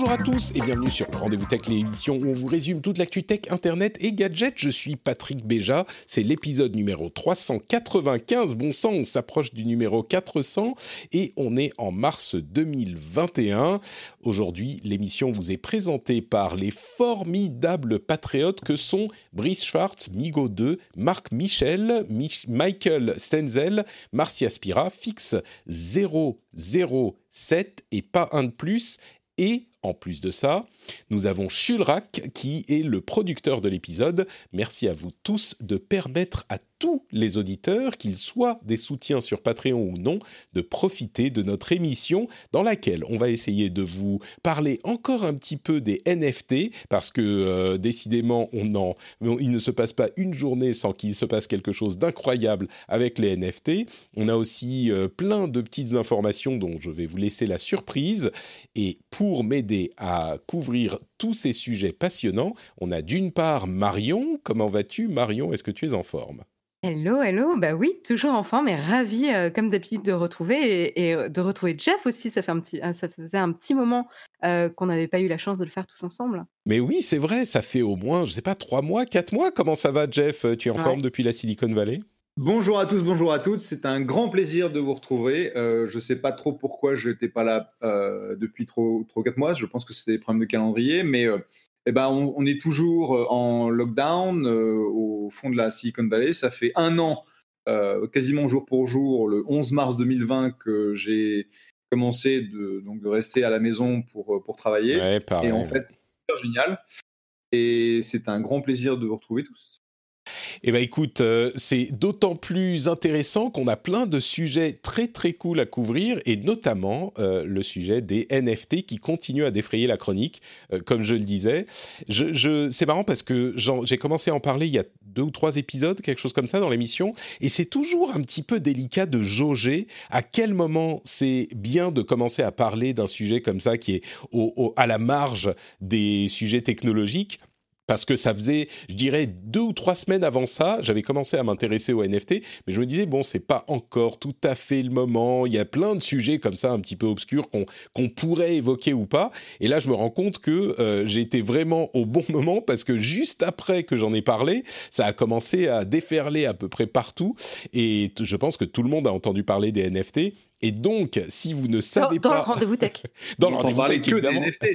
Bonjour à tous et bienvenue sur Rendez-vous Tech, l'émission où on vous résume toute l'actu tech, internet et gadgets. Je suis Patrick Béja, c'est l'épisode numéro 395. Bon sang, on s'approche du numéro 400 et on est en mars 2021. Aujourd'hui, l'émission vous est présentée par les formidables patriotes que sont Brice Schwartz, Migo 2, Marc Michel, Michael Stenzel, Marcia Spira, Fix 007 et pas un de plus et en plus de ça, nous avons Shulrak qui est le producteur de l'épisode. Merci à vous tous de permettre à tous les auditeurs, qu'ils soient des soutiens sur Patreon ou non, de profiter de notre émission dans laquelle on va essayer de vous parler encore un petit peu des NFT parce que euh, décidément, on en, il ne se passe pas une journée sans qu'il se passe quelque chose d'incroyable avec les NFT. On a aussi euh, plein de petites informations dont je vais vous laisser la surprise. Et pour m'aider à couvrir tous ces sujets passionnants, on a d'une part Marion. Comment vas-tu Marion? Est-ce que tu es en forme? Hello, hello. Bah oui, toujours en forme et ravi, euh, comme d'habitude, de retrouver et, et, euh, de retrouver Jeff aussi. Ça, fait un petit, euh, ça faisait un petit moment euh, qu'on n'avait pas eu la chance de le faire tous ensemble. Mais oui, c'est vrai, ça fait au moins, je sais pas, trois mois, quatre mois. Comment ça va, Jeff? Tu es en Ouais. forme depuis la Silicon Valley? Bonjour à tous, bonjour à toutes. C'est un grand plaisir de vous retrouver. Euh, je ne sais pas trop pourquoi je n'étais pas là euh, depuis trop, trop quatre mois. Je pense que c'était des problèmes de calendrier, mais euh, eh ben, on, on est toujours en lockdown au fond de la Silicon Valley. Ça fait un an, quasiment jour pour jour, le 11 mars 2020, que j'ai commencé de, donc, de rester à la maison pour, pour travailler. Ouais, pareil. Et en fait, c'est génial. Et c'est un grand plaisir de vous retrouver tous. Eh ben écoute, euh, c'est d'autant plus intéressant qu'on a plein de sujets très très cool à couvrir et notamment euh, le sujet des NFT qui continue à défrayer la chronique, euh, comme je le disais. C'est marrant parce que j'ai commencé à en parler il y a deux ou trois épisodes, quelque chose comme ça dans l'émission, et c'est toujours un petit peu délicat de jauger à quel moment c'est bien de commencer à parler d'un sujet comme ça qui est à la marge des sujets technologiques parce que ça faisait, je dirais, deux ou trois semaines avant ça, j'avais commencé à m'intéresser aux NFT, mais je me disais, bon, c'est pas encore tout à fait le moment, il y a plein de sujets comme ça, un petit peu obscurs, qu'on pourrait évoquer ou pas, et là, je me rends compte que euh, été vraiment au bon moment, parce que juste après que j'en ai parlé, ça a commencé à déferler à peu près partout, et je pense que tout le monde a entendu parler des NFT, et donc, si vous ne Dans, savez dans pas... le rendez-vous tech. dans le rendez-vous tech, évidemment. NFT.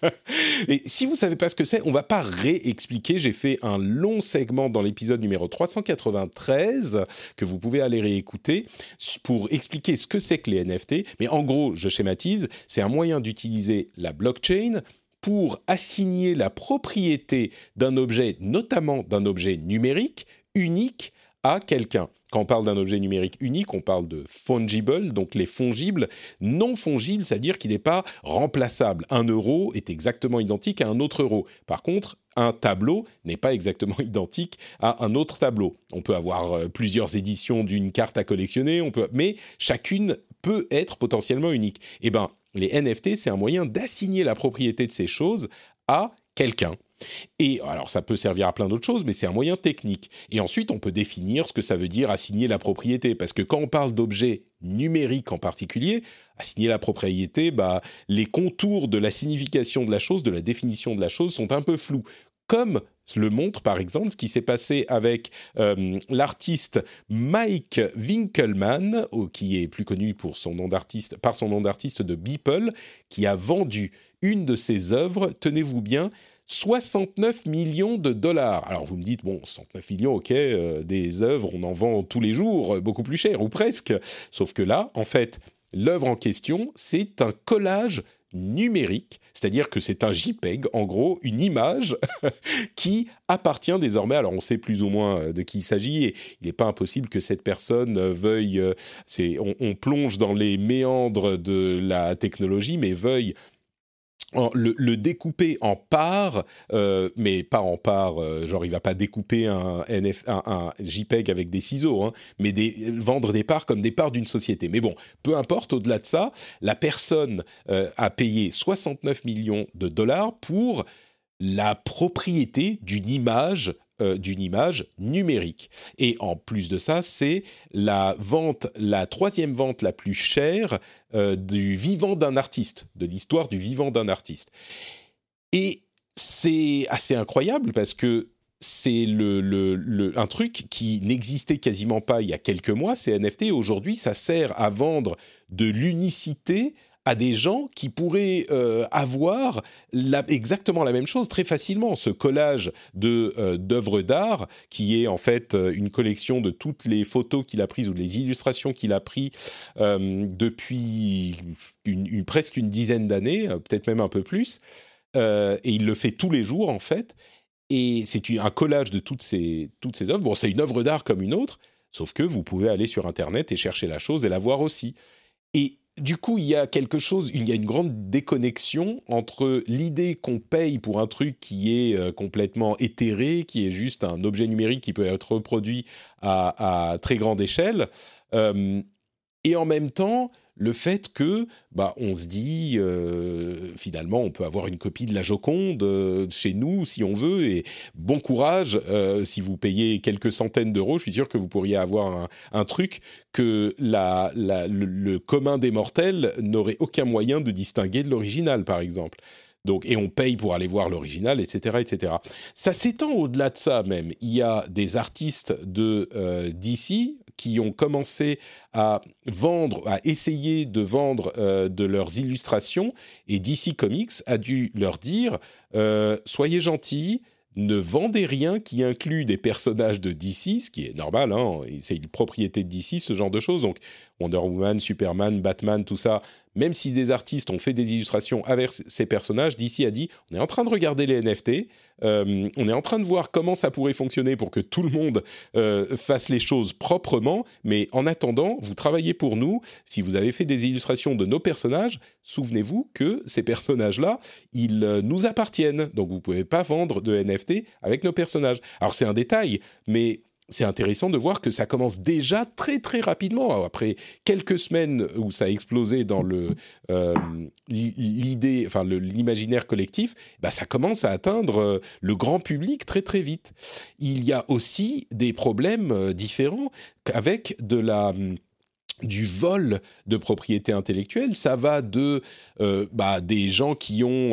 Et si vous savez pas ce que c'est, on va pas réexpliquer. J'ai fait un long segment dans l'épisode numéro 393 que vous pouvez aller réécouter pour expliquer ce que c'est que les NFT. Mais en gros, je schématise, c'est un moyen d'utiliser la blockchain pour assigner la propriété d'un objet, notamment d'un objet numérique, unique à quelqu'un. Quand on parle d'un objet numérique unique, on parle de fungible, donc les fongibles. Non fongible, c'est-à-dire qu'il n'est pas remplaçable. Un euro est exactement identique à un autre euro. Par contre, un tableau n'est pas exactement identique à un autre tableau. On peut avoir euh, plusieurs éditions d'une carte à collectionner, on mais chacune peut être potentiellement unique. Eh ben, les NFT, c'est un moyen d'assigner la propriété de ces choses à quelqu'un. Et alors, ça peut servir à plein d'autres choses, mais c'est un moyen technique. Et ensuite, on peut définir ce que ça veut dire assigner la propriété. Parce que quand on parle d'objets numériques en particulier, assigner la propriété, bah, les contours de la signification de la chose, de la définition de la chose sont un peu flous. Comme le montre par exemple ce qui s'est passé avec euh, l'artiste Mike Winkelmann, qui est plus connu pour son nom d'artiste, par son nom d'artiste de Beeple, qui a vendu une de ses œuvres, tenez-vous bien, 69 millions de dollars. Alors vous me dites, bon, 69 millions, ok, euh, des œuvres, on en vend tous les jours, euh, beaucoup plus cher, ou presque. Sauf que là, en fait, l'œuvre en question, c'est un collage numérique, c'est-à-dire que c'est un JPEG, en gros, une image qui appartient désormais, alors on sait plus ou moins euh, de qui il s'agit, et il n'est pas impossible que cette personne veuille, on plonge dans les méandres de la technologie, mais veuille le, découper en parts, euh, mais pas en parts, euh, genre il va pas découper un, JPEG avec des ciseaux, hein, mais vendre des parts comme des parts d'une société. Mais bon, peu importe, au-delà de ça, la personne euh, a payé 69 millions de dollars pour la propriété d'une image euh, d'une image numérique. Et en plus de ça, c'est la vente, la troisième vente la plus chère euh, du vivant d'un artiste, de l'histoire du vivant d'un artiste. Et c'est assez incroyable parce que c'est le, le- le- un truc qui n'existait quasiment pas il y a quelques mois, c'est NFT. Aujourd'hui, ça sert à vendre de l'unicité à des gens qui pourraient euh, avoir exactement la même chose très facilement. Ce collage de euh, d'œuvres d'art, qui est en fait euh, une collection de toutes les photos qu'il a prises ou les illustrations qu'il a prises depuis une- presque une dizaine d'années, peut-être même un peu plus. Et il le fait tous les jours en fait. Et c'est un collage de toutes ces, toutes ces œuvres. Bon, c'est une œuvre d'art comme une autre, sauf que vous pouvez aller sur Internet et chercher la chose et la voir aussi. Et du coup, il y a quelque chose, il y a une grande déconnexion entre l'idée qu'on paye pour un truc qui est euh, complètement éthéré, qui est juste un objet numérique qui peut être reproduit à, très grande échelle, euh, et en même temps le fait que bah on se dit euh, finalement on peut avoir une copie de la Joconde euh, chez nous si on veut et bon courage euh, si vous payez quelques centaines d'euros je suis sûr que vous pourriez avoir un, truc que la, le, commun des mortels n'aurait aucun moyen de distinguer de l'original par exemple donc, et on paye pour aller voir l'original, etc., etc. Ça s'étend au-delà de ça même. Il y a des artistes de euh, qui ont commencé à vendre, à essayer de vendre euh, de leurs illustrations, et DC Comics a dû leur dire euh, soyez gentils. Ne vendez rien qui inclut des personnages de DC, ce qui est normal, hein, c'est une propriété de DC, ce genre de choses. Donc Wonder Woman, Superman, Batman, tout ça, même si des artistes ont fait des illustrations avec ces personnages, DC a dit on est en train de regarder les NFT, euh, on est en train de voir comment ça pourrait fonctionner pour que tout le monde euh, fasse les choses proprement, mais en attendant, vous travaillez pour nous. Si vous avez fait des illustrations de nos personnages, souvenez-vous que ces personnages-là, ils euh, nous appartiennent. Donc vous pouvez pas vendre de NFT avec nos personnages. Alors c'est un détail, mais c'est intéressant de voir que ça commence déjà très très rapidement. Après quelques semaines où ça a explosé dans le euh, enfin l'imaginaire collectif, bah, ça commence à atteindre euh, le grand public très très vite. Il y a aussi des problèmes euh, différents avec de la hum, du vol de propriété intellectuelle, ça va de bah, des gens qui ont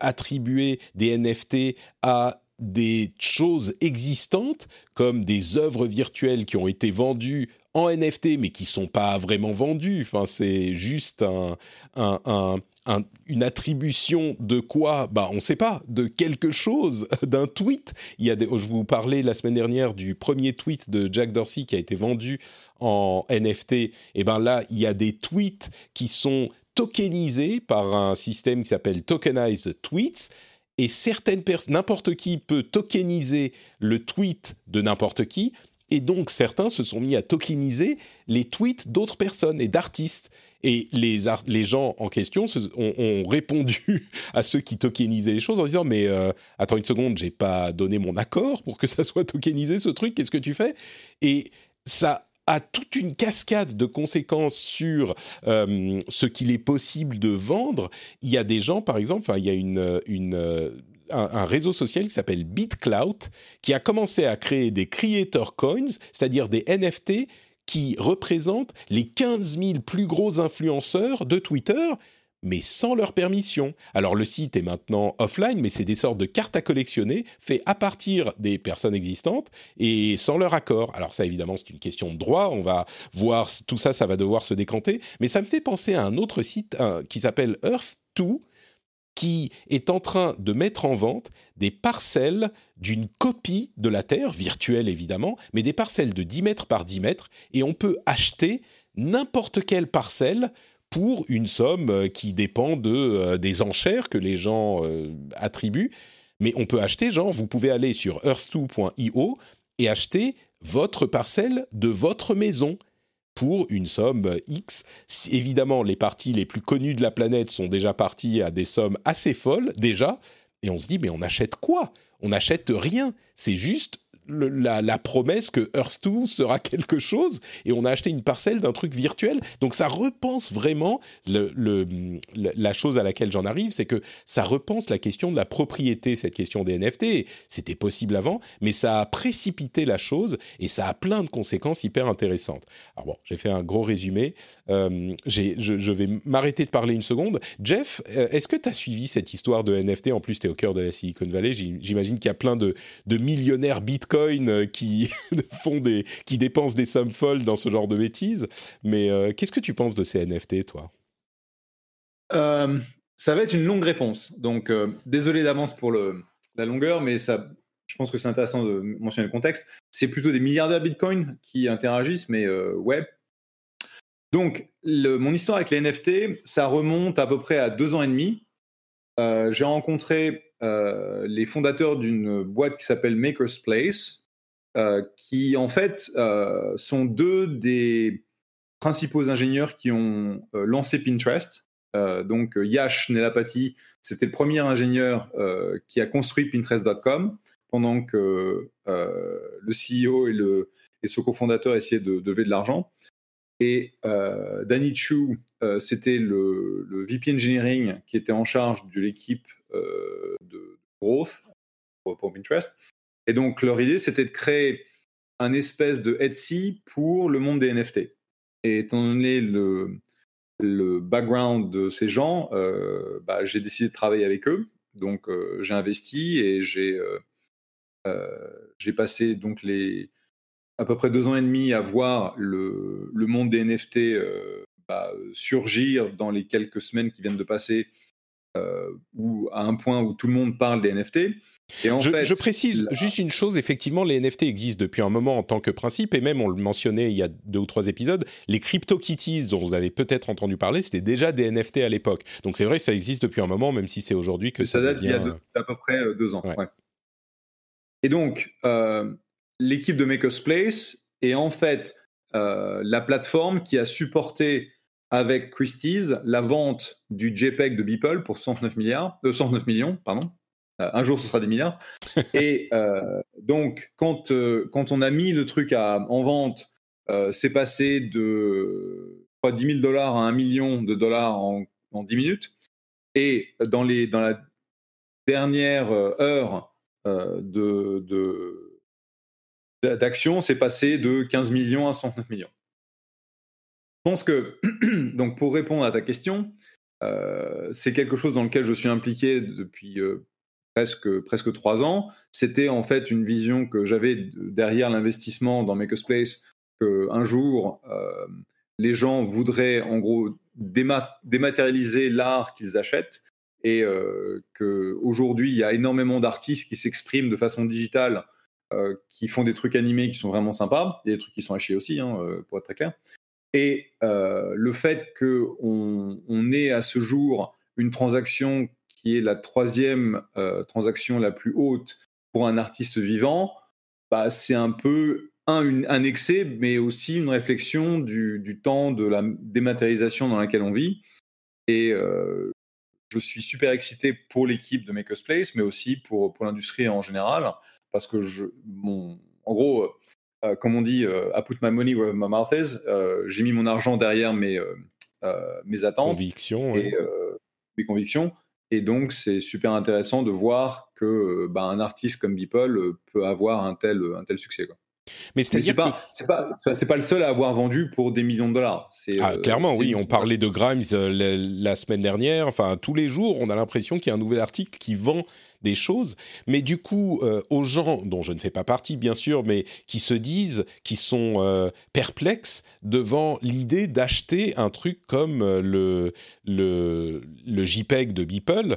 attribué des NFT à des choses existantes comme des œuvres virtuelles qui ont été vendues en NFT mais qui sont pas vraiment vendues. Enfin, c'est juste un, un- un- un- une attribution de quoi? Bah, on ne sait pas, de quelque chose, d'un tweet. Il y a je vous parlais la semaine dernière du premier tweet de Jack Dorsey qui a été vendu en NFT. Et ben là, il y a des tweets qui sont tokenisés par un système qui s'appelle Tokenized Tweets. Et certaines personnes, n'importe qui peut tokeniser le tweet de n'importe qui. Et donc, certains se sont mis à tokeniser les tweets d'autres personnes et d'artistes. Et les, les gens en question ont répondu à ceux qui tokenisaient les choses en disant Mais euh, attends une seconde, j'ai pas donné mon accord pour que ça soit tokenisé ce truc, qu'est-ce que tu fais? Et ça a toute une cascade de conséquences sur euh, ce qu'il est possible de vendre. Il y a des gens, par exemple, il y a euh, un, un réseau social qui s'appelle BitClout qui a commencé à créer des creator coins, c'est-à-dire des NFT qui représentent les 15 000 plus gros influenceurs de Twitter, mais sans leur permission. Alors le site est maintenant offline, mais c'est des sortes de cartes à collectionner faites à partir des personnes existantes et sans leur accord. Alors ça, évidemment, c'est une question de droit. On va voir tout ça, ça va devoir se décanter. Mais ça me fait penser à un autre site qui s'appelle Earth2, qui est en train de mettre en vente des parcelles d'une copie de la Terre, virtuelle évidemment, mais des parcelles de 10 mètres par 10 mètres, et on peut acheter n'importe quelle parcelle pour une somme qui dépend de, des enchères que les gens attribuent. Mais on peut acheter, genre, vous pouvez aller sur earth2.io et acheter votre parcelle de votre maison pour une somme X. Évidemment, les parties les plus connues de la planète sont déjà parties à des sommes assez folles, déjà. Et on se dit, mais on achète quoi? On n'achète rien. C'est juste la, promesse que Earth 2 sera quelque chose et on a acheté une parcelle d'un truc virtuel. Donc ça repense vraiment la chose à laquelle j'en arrive, c'est que ça repense la question de la propriété, cette question des NFT. C'était possible avant, mais ça a précipité la chose et ça a plein de conséquences hyper intéressantes. Alors bon, j'ai fait un gros résumé. Euh, je, je, vais m'arrêter de parler une seconde. Jeff, euh, est-ce que tu as suivi cette histoire de NFT En plus, tu es au cœur de la Silicon Valley. J'imagine qu'il y a plein de, de millionnaires Bitcoin euh, qui font des, qui dépensent des sommes folles dans ce genre de bêtises. Mais euh, qu'est-ce que tu penses de ces NFT, toi? Euh, Ça va être une longue réponse. Donc, désolé d'avance pour la longueur, mais ça, je pense que c'est intéressant de mentionner le contexte. C'est plutôt des milliardaires Bitcoin qui interagissent, mais ouais. Donc, mon histoire avec les NFT, ça remonte à peu près à deux ans et demi. J'ai rencontré euh, les fondateurs d'une boîte qui s'appelle Maker's Place, euh, qui en fait euh, sont deux des principaux ingénieurs qui ont lancé Pinterest. donc Yash Nelapati, c'était le premier ingénieur qui a construit Pinterest.com pendant que le CEO et, le, et ce cofondateur essayaient de, de lever de l'argent. Et Danny Chu, c'était le, VP Engineering qui était en charge de l'équipe euh, de growth pour, Pinterest. Et donc, leur idée, c'était de créer un espèce de Etsy pour le monde des NFT. Et étant donné le, background de ces gens, euh, bah, j'ai décidé de travailler avec eux. Donc, euh, j'ai investi et j'ai j'ai passé donc les à peu près deux ans et demi à voir le, le monde des NFT bah, surgir dans les quelques semaines qui viennent de passer euh, ou à un point où tout le monde parle des NFT. Et en je, fait, je, précise juste une chose, effectivement, les NFT existent depuis un moment en tant que principe, et même on le mentionnait il y a deux ou trois épisodes, les CryptoKitties dont vous avez peut-être entendu parler, c'était déjà des NFT à l'époque. Donc c'est vrai, ça existe depuis un moment, même si c'est aujourd'hui que ça, ça date il y a à peu près euh, deux ans. Et donc, euh, l'équipe de Maker's Place est en fait la plateforme qui a supporté avec Christie's la vente du JPEG de Beeple pour 109 milliards, euh, 109 millions, pardon. Euh, un jour, ce sera des milliards. Et euh, donc, quand, euh, quand on a mis le truc à, en vente, c'est passé de 10 000 dollars à 1 million de dollars en, en 10 minutes. Et dans, les, dans la dernière heure de, d'action, c'est passé de 15 millions à 109 millions. Je pense que, donc pour répondre à ta question, euh, c'est quelque chose dans lequel je suis impliqué depuis euh, presque, presque trois ans. C'était en fait une vision que j'avais derrière l'investissement dans Makerspace, qu'un jour, euh, les gens voudraient en gros dématérialiser l'art qu'ils achètent et qu'aujourd'hui, il y a énormément d'artistes qui s'expriment de façon digitale, qui font des trucs animés qui sont vraiment sympas. A des trucs qui sont hachés aussi, hein, pour être très clair. Et euh, le fait qu'on on ait à ce jour une transaction qui est la troisième euh, transaction la plus haute pour un artiste vivant, bah, c'est un peu un, excès, mais aussi une réflexion du, temps de la dématérialisation dans laquelle on vit. Et euh, je suis super excité pour l'équipe de Maker's Place, mais aussi pour l'industrie en général, parce que je, mon, en gros, euh, comme on dit, euh, I put my money where my mouth is. Euh, j'ai mis mon argent derrière mes, mes attentes. Convictions. Et, mes convictions. Et donc, c'est super intéressant de voir que bah, un artiste comme Beeple peut avoir un tel, un tel succès. Quoi. Mais c'est pas, c'est pas, c'est pas le seul à avoir vendu pour des millions de dollars. Ah, clairement, oui. On parlait de Grimes la, semaine dernière. Enfin, tous les jours, on a l'impression qu'il y a un nouvel article qui vend des choses, mais du coup, euh, aux gens dont je ne fais pas partie, bien sûr, mais qui se disent, qui sont euh, perplexes devant l'idée d'acheter un truc comme euh, le, le, le JPEG de Beeple,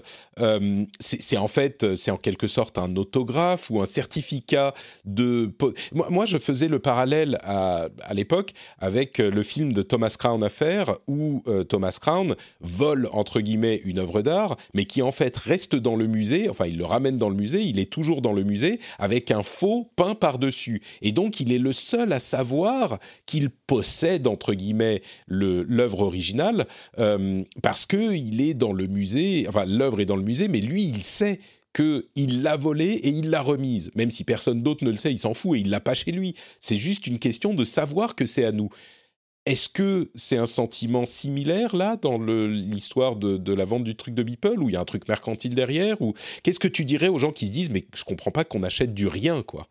c'est en fait, c'est en quelque sorte un autographe ou un certificat de. Moi, je faisais le parallèle à, à l'époque avec le film de Thomas Crown Affair où Thomas Crown vole entre guillemets une œuvre d'art, mais qui en fait reste dans le musée. Enfin, il le ramène dans le musée. Il est toujours dans le musée avec un faux peint par dessus. Et donc, il est le seul à savoir qu'il possède entre guillemets l'œuvre originale euh, parce que il est dans le musée. Enfin, l'œuvre est dans le musée, mais lui, il sait qu'il l'a volée et il l'a remise. Même si personne d'autre ne le sait, il s'en fout et il l'a pas chez lui. C'est juste une question de savoir que c'est à nous. Est-ce que c'est un sentiment similaire là dans l'histoire de, la vente du truc de Beeple où il y a un truc mercantile derrière ou qu'est-ce que tu dirais aux gens qui se disent mais je comprends pas qu'on achète du rien quoi?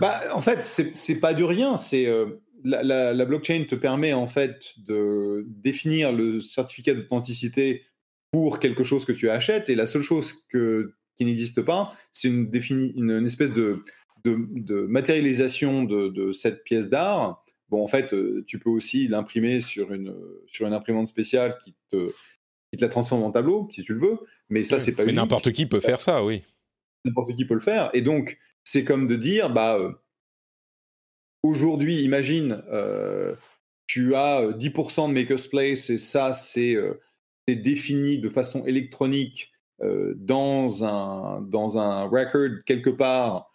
Bah, en fait c'est pas du rien c'est euh, la, blockchain te permet en fait de définir le certificat d'authenticité pour quelque chose que tu achètes et la seule chose que, qui n'existe pas c'est une, espèce de, matérialisation de cette pièce d'art Bon, en fait, euh, tu peux aussi l'imprimer sur une, sur une imprimante spéciale qui te, qui te la transforme en tableau, si tu le veux. Mais ça, c'est pas Mais n'importe qui peut faire ça, oui. N'importe qui peut le faire. Et donc, c'est comme de dire, bah, euh, aujourd'hui, imagine, euh, tu as 10% de Maker's Place et ça, c'est défini de façon électronique dans, un, dans un record quelque part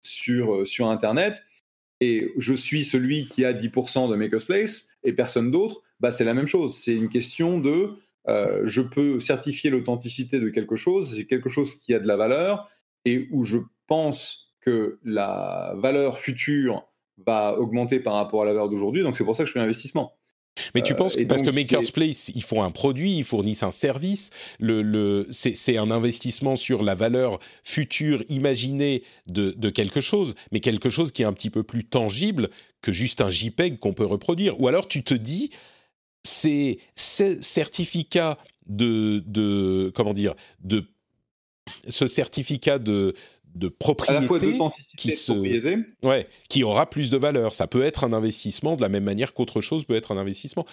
sur, sur Internet et je suis celui qui a 10% de Maker's Place et personne d'autre, bah c'est la même chose. C'est une question de euh, je peux certifier l'authenticité de quelque chose, c'est quelque chose qui a de la valeur et où je pense que la valeur future va augmenter par rapport à la valeur d'aujourd'hui. Donc c'est pour ça que je fais l'investissement. Mais tu penses, euh, parce que Maker's Place, ils font un produit, ils fournissent un service, le, le, c'est un investissement sur la valeur future imaginée de, de, quelque chose, mais quelque chose qui est un petit peu plus tangible que juste un JPEG qu'on peut reproduire. Ou alors tu te dis, c'est certificat de, de, comment dire, de ce certificat de, de propriété qui se ouais qui aura plus de valeur. Ça peut être un investissement de la même manière qu'autre chose peut être un investissement.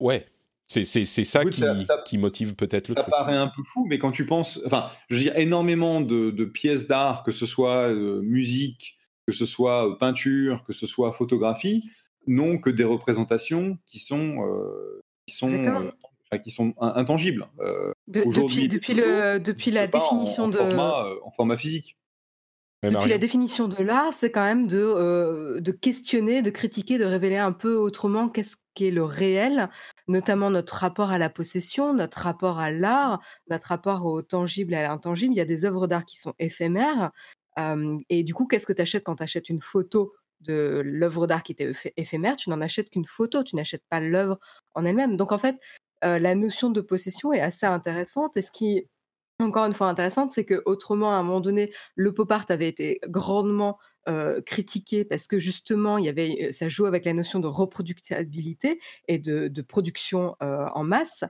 Ouais c'est ça, qui, qui, motive peut-être le ça paraît un peu fou mais quand tu penses enfin je veux dire énormément de, pièces d'art que ce soit euh, musique que ce soit euh, peinture que ce soit photographie n'ont que des représentations qui sont euh, qui sont qui sont intangibles. Euh, depuis, depuis, le, depuis la définition de. Euh, en format physique. Depuis la définition de l'art, c'est quand même de, euh, de questionner, de critiquer, de révéler un peu autrement qu'est-ce qu'est le réel, notamment notre rapport à la possession, notre rapport à l'art, notre rapport au tangible et à l'intangible. Il y a des œuvres d'art qui sont éphémères. et du coup, qu'est-ce que tu achètes quand tu achètes une photo de l'œuvre d'art qui était éphémère? Tu n'en achètes qu'une photo, tu n'achètes pas l'œuvre en elle-même. Donc en fait, la notion de possession est assez intéressante. Et ce qui encore une fois intéressante, c'est que autrement, à un moment donné, le pop art avait été grandement critiqué parce que justement, il y avait, ça joue avec la notion de reproductibilité et de, production en masse.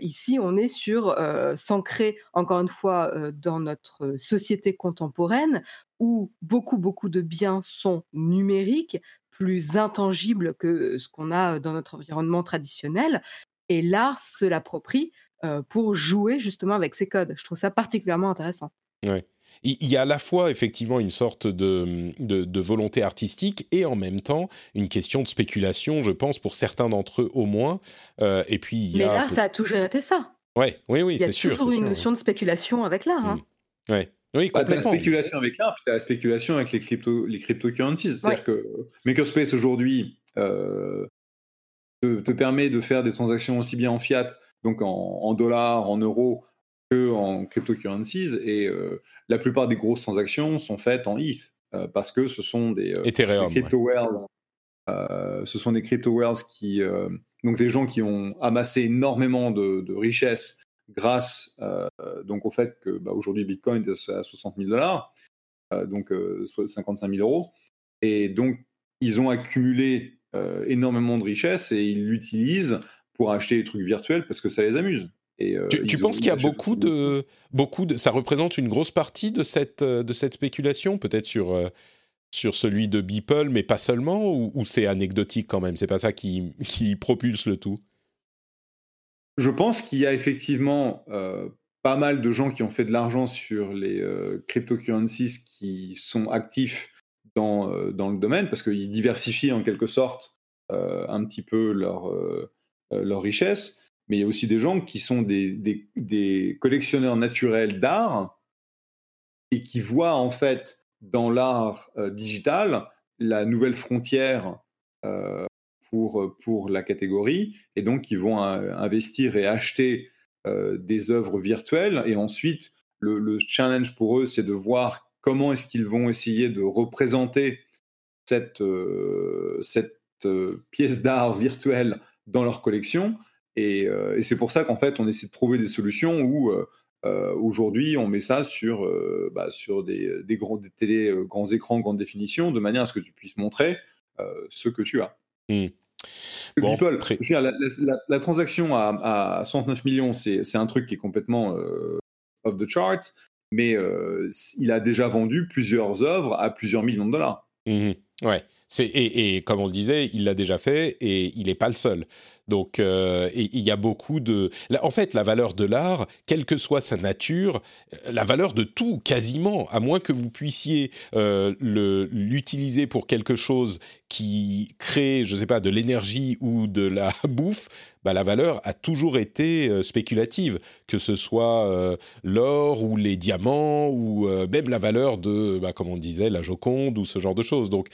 ici, on est sur s'ancrer encore une fois dans notre société contemporaine où beaucoup, beaucoup de biens sont numériques, plus intangibles que ce qu'on a dans notre environnement traditionnel et l'art se l'approprie pour jouer justement avec ces codes. Je trouve ça particulièrement intéressant. Ouais. Il y a à la fois effectivement une sorte de, de, volonté artistique et en même temps une question de spéculation, je pense, pour certains d'entre eux au moins. et puis il y Mais l'art, ça a toujours été ça. Ouais, oui, oui, c'est sûr. Il y a toujours une notion de spéculation avec l'art. Hein. Mmh. Ouais. Oui, bah, complètement. la spéculation avec l'art, puis tu as la spéculation avec les, crypto, les cryptocurrencies. C'est-à-dire que Makerspace aujourd'hui, te, permet de faire des transactions aussi bien en fiat, donc en, dollars, en euros, que en cryptocurrencies. Et euh, la plupart des grosses transactions sont faites en ETH, euh, parce que ce sont des, euh, crypto ce sont des crypto qui, donc des gens qui ont amassé énormément de, richesses grâce donc au fait que bah, aujourd'hui Bitcoin est à 60 000 dollars, donc 55 000 euros, et donc ils ont accumulé euh, énormément de richesses et ils l'utilisent pour acheter des trucs virtuels parce que ça les amuse. Et, tu, tu penses qu'il y a beaucoup de, beaucoup de, ça représente une grosse partie de cette, de cette spéculation, peut-être sur sur celui de Beeple, mais pas seulement, ou, c'est anecdotique quand même? C'est pas ça qui, qui, propulse le tout? Je pense qu'il y a effectivement euh, pas mal de gens qui ont fait de l'argent sur les euh, cryptocurrencies qui sont actifs dans, euh, dans le domaine, parce qu'ils diversifient en quelque sorte un petit peu leur, leur richesse. Mais il y a aussi des gens qui sont des, collectionneurs naturels d'art et qui voient en fait dans l'art euh, digital la nouvelle frontière euh, pour, pour la catégorie, et donc ils vont euh, investir et acheter des œuvres virtuelles, et ensuite le, challenge pour eux, c'est de voir comment est-ce qu'ils vont essayer de représenter cette, cette pièce d'art virtuelle dans leur collection. Et, et c'est pour ça qu'en fait, on essaie de trouver des solutions où euh, aujourd'hui, on met ça sur, euh, bah, sur des, des, grands, télé, euh, grands écrans, grande définition, de manière à ce que tu puisses montrer ce que tu as. Mmh. la, transaction à, 69 millions, c'est un truc qui est complètement off the chart, mais il a déjà vendu plusieurs œuvres à plusieurs millions de dollars. Mmh. Et, comme on le disait, il l'a déjà fait et il n'est pas le seul. Donc, euh, il y a beaucoup de. En fait, la valeur de l'art, quelle que soit sa nature, euh, la valeur de tout, quasiment, à moins que vous puissiez euh, l'utiliser pour quelque chose qui crée, je ne sais pas, de l'énergie ou de la bouffe, bah, la valeur a toujours été spéculative, que ce soit l'or ou les diamants ou même la valeur de, bah, comme on disait, la Joconde ou ce genre de choses. Donc,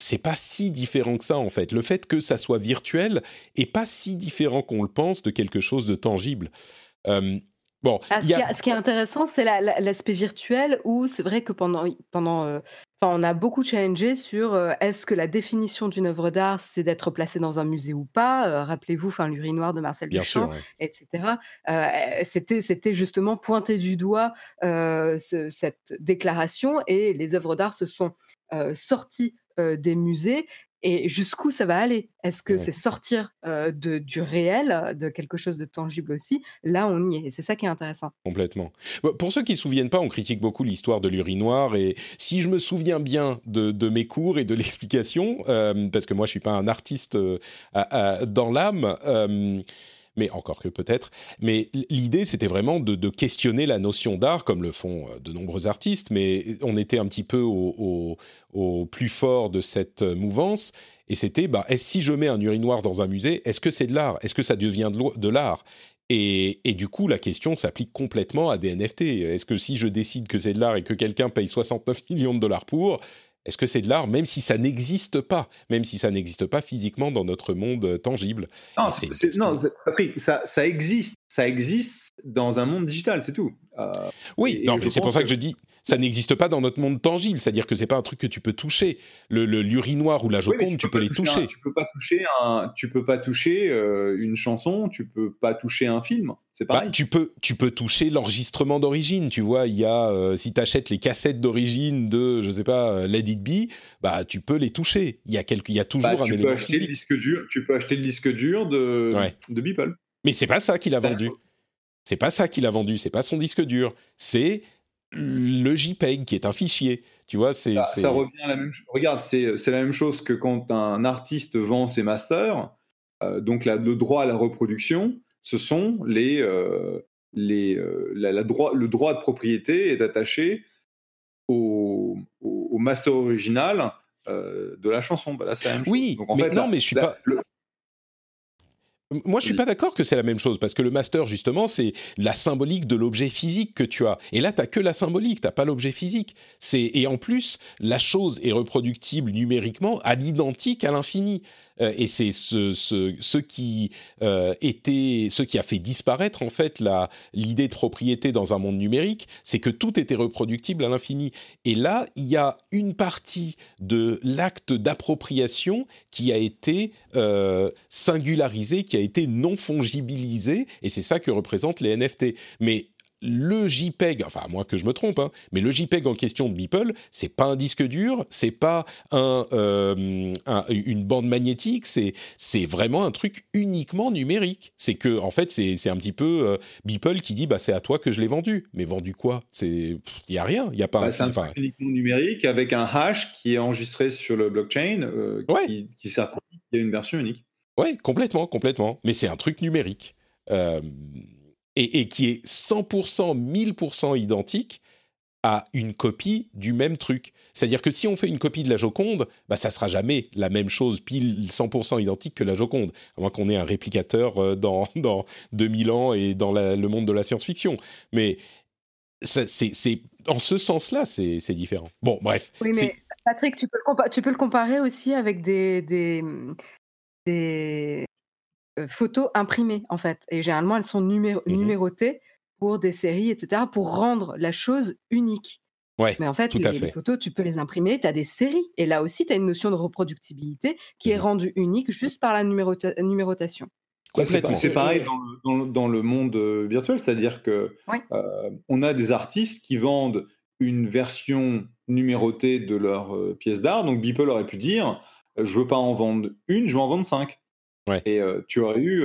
c'est pas si différent que ça en fait. Le fait que ça soit virtuel est pas si différent qu'on le pense de quelque chose de tangible. Euh, bon, ah, ce, qui est intéressant, c'est l'aspect virtuel où c'est vrai que pendant, pendant euh, on a beaucoup challengé sur euh, est-ce que la définition d'une œuvre d'art, c'est d'être placée dans un musée ou pas? Rappelez-vous, enfin, l'urinoir de Marcel Duchamp, etc. c'était, c'était justement pointer du doigt cette déclaration et les œuvres d'art se sont sorties des musées et jusqu'où ça va aller? Est-ce que c'est sortir de, du réel, de quelque chose de tangible aussi? Là, on y est. Et c'est ça qui est intéressant. Complètement. Pour ceux qui ne se souviennent pas, on critique beaucoup l'histoire de l'urinoir. Et si je me souviens bien de, mes cours et de l'explication, parce que moi, je ne suis pas un artiste dans l'âme mais encore que peut-être. Mais l'idée, c'était vraiment de, questionner la notion d'art, comme le font euh, de nombreux artistes, mais on était un petit peu au, plus fort de cette mouvance. Et c'était, bah, est si je mets un urinoir dans un musée, est-ce que c'est de l'art? Est-ce que ça devient de l'art? Et, et, du coup, la question s'applique complètement à des NFT. Est-ce que si je décide que c'est de l'art et que quelqu'un paye 69 millions de dollars pour, est-ce que c'est de l'art, même si ça n'existe pas, même si ça n'existe pas physiquement dans notre monde euh, tangible? Non, non ça, ça, existe, ça existe dans un monde digital, c'est tout. Euh, oui, non, c'est pour ça que je dis, ça n'existe pas dans notre monde tangible, c'est-à-dire que c'est pas un truc que tu peux toucher. Le, l'urinoir ou la Joconde, tu, peux, les toucher. tu peux pas toucher un, tu peux pas toucher euh, une chanson, tu peux pas toucher un film. C'est bah, pareil. tu peux, tu peux toucher l'enregistrement d'origine. Tu vois, il y a euh, si tu achètes les cassettes d'origine de, je sais pas, euh, Let It Be, bah tu peux les toucher. Il y a quelque, il y a toujours bah, un élément acheter Le disque dur, tu peux acheter le disque dur de de Beeple. Mais c'est pas ça qu'il a vendu. C'est pas ça qu'il a vendu. C'est pas son disque dur. C'est le JPEG qui est un fichier. Tu vois, c'est. Bah, ça, revient à la même Regarde, c'est la même chose que quand un artiste vend ses masters. Euh, donc, le droit à la reproduction, ce sont les. Euh, les euh, la, droit, le droit de propriété est attaché au, au, master original de la chanson. Bah, là, c'est la même oui, chose. mais non, mais je suis pas. Moi, je suis pas d'accord que c'est la même chose parce que le master, justement, c'est la symbolique de l'objet physique que tu as. Et là, tu que la symbolique, t'as pas l'objet physique. C'est et en plus, la chose est reproductible numériquement à l'identique à l'infini. Euh, et c'est ce, ce, ce, qui euh, était, ce qui a fait disparaître en fait la l'idée de propriété dans un monde numérique, c'est que tout était reproductible à l'infini. Et là, il y a une partie de l'acte d'appropriation qui a été euh, singularisé, qui a été non fongibilisé, et c'est ça que représentent les NFT. Mais le JPEG, enfin à moins que je me trompe, hein, mais le JPEG en question de Beeple, c'est pas un disque dur, c'est pas un, euh, une bande magnétique, c'est vraiment un truc uniquement numérique. C'est que en fait c'est un petit peu euh, Beeple qui dit bah c'est à toi que je l'ai vendu, mais vendu quoi? C'est il y a rien, il y a pas. Bah, c'est un truc uniquement numérique avec un hash qui est enregistré sur le blockchain euh, qui, qui certifie qu'il y a une version unique. Ouais, complètement, complètement. Mais c'est un truc numérique. Euh, et, qui est 100%, 1000% identique à une copie du même truc. C'est-à-dire que si on fait une copie de la Joconde, bah, ça sera jamais la même chose, pile 100% identique que la Joconde, à moins qu'on ait un réplicateur euh, dans, dans 2000 ans et dans le monde de la science-fiction. Mais c'est, en ce sens-là, c'est, différent. Bon, bref. Oui, mais Patrick, tu peux, le tu peux le comparer aussi avec des, des, des photos imprimées, en fait. Et généralement, elles sont mmh numérotées pour des séries, etc., pour rendre la chose unique. Ouais, Mais en fait, les, photos, tu peux les imprimer, tu as des séries. Et là aussi, tu as une notion de reproductibilité qui est mmh rendue unique juste par la numérotation. c'est pareil dans le, monde virtuel, c'est-à-dire que on a des artistes qui vendent une version numérotée de leur pièce d'art. Donc Beeple aurait pu dire, je veux pas en vendre une, je veux en vendre cinq. Et tu aurais eu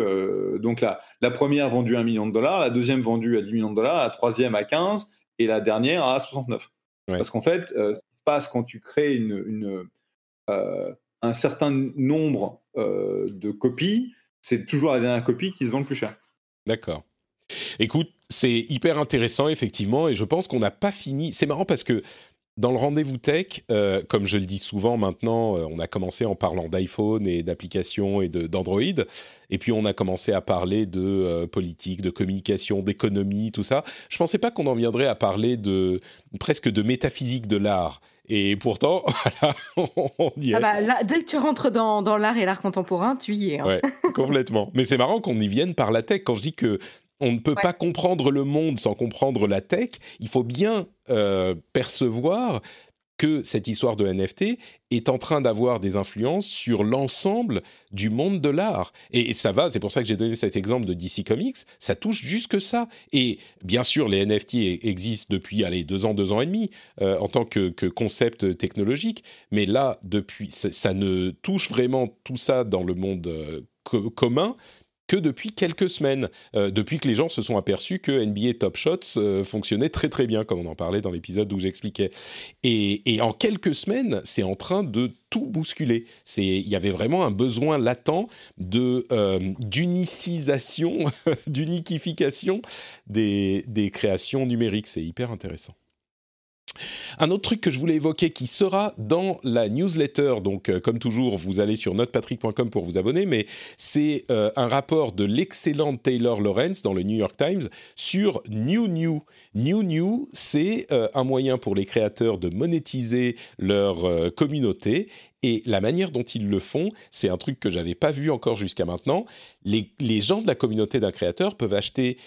donc la, la première vendue à 1 million de dollars, la deuxième vendue à 10 millions de dollars, la troisième à 15 et la dernière à 69. Parce qu'en fait, ce qui se passe quand tu crées une, une un certain nombre de copies, c'est toujours la dernière copie qui se vend le plus cher. D'accord. Écoute, c'est hyper intéressant effectivement et je pense qu'on n'a pas fini. C'est marrant parce que dans le rendez-vous tech, euh, comme je le dis souvent maintenant, euh, on a commencé en parlant d'iPhone et d'applications et d'Android, et puis on a commencé à parler de euh, politique, de communication, d'économie, tout ça. Je pensais pas qu'on en viendrait à parler de presque de métaphysique de l'art. Et pourtant, voilà, on y est. Ah bah, dès que tu rentres dans, dans l'art et l'art contemporain, tu y es. Hein. Ouais, complètement. Mais c'est marrant qu'on y vienne par la tech. Quand je dis que on ne peut pas comprendre le monde sans comprendre la tech. Il faut bien euh, percevoir que cette histoire de NFT est en train d'avoir des influences sur l'ensemble du monde de l'art. Et, ça va, c'est pour ça que j'ai donné cet exemple de DC Comics, ça touche jusque ça. Et bien sûr, les NFT e, existent depuis, allez, deux ans, deux ans et demi, euh, en tant que, concept technologique, mais là, depuis, ça, ne touche vraiment tout ça dans le monde euh, commun que depuis quelques semaines, euh, depuis que les gens se sont aperçus que NBA Top Shots euh, fonctionnait très très bien, comme on en parlait dans l'épisode où j'expliquais. Et, en quelques semaines, c'est en train de tout bousculer. Il y avait vraiment un besoin latent de euh, d'unicisation, d'uniquification des, des créations numériques. C'est hyper intéressant. Un autre truc que je voulais évoquer qui sera dans la newsletter, donc euh, comme toujours, vous allez sur notepatrick.com pour vous abonner, mais c'est euh, un rapport de l'excellent Taylor Lawrence dans le New York Times sur New New. New New, c'est euh, un moyen pour les créateurs de monétiser leur communauté et la manière dont ils le font, c'est un truc que j'avais pas vu encore jusqu'à maintenant. Les, gens de la communauté d'un créateur peuvent acheter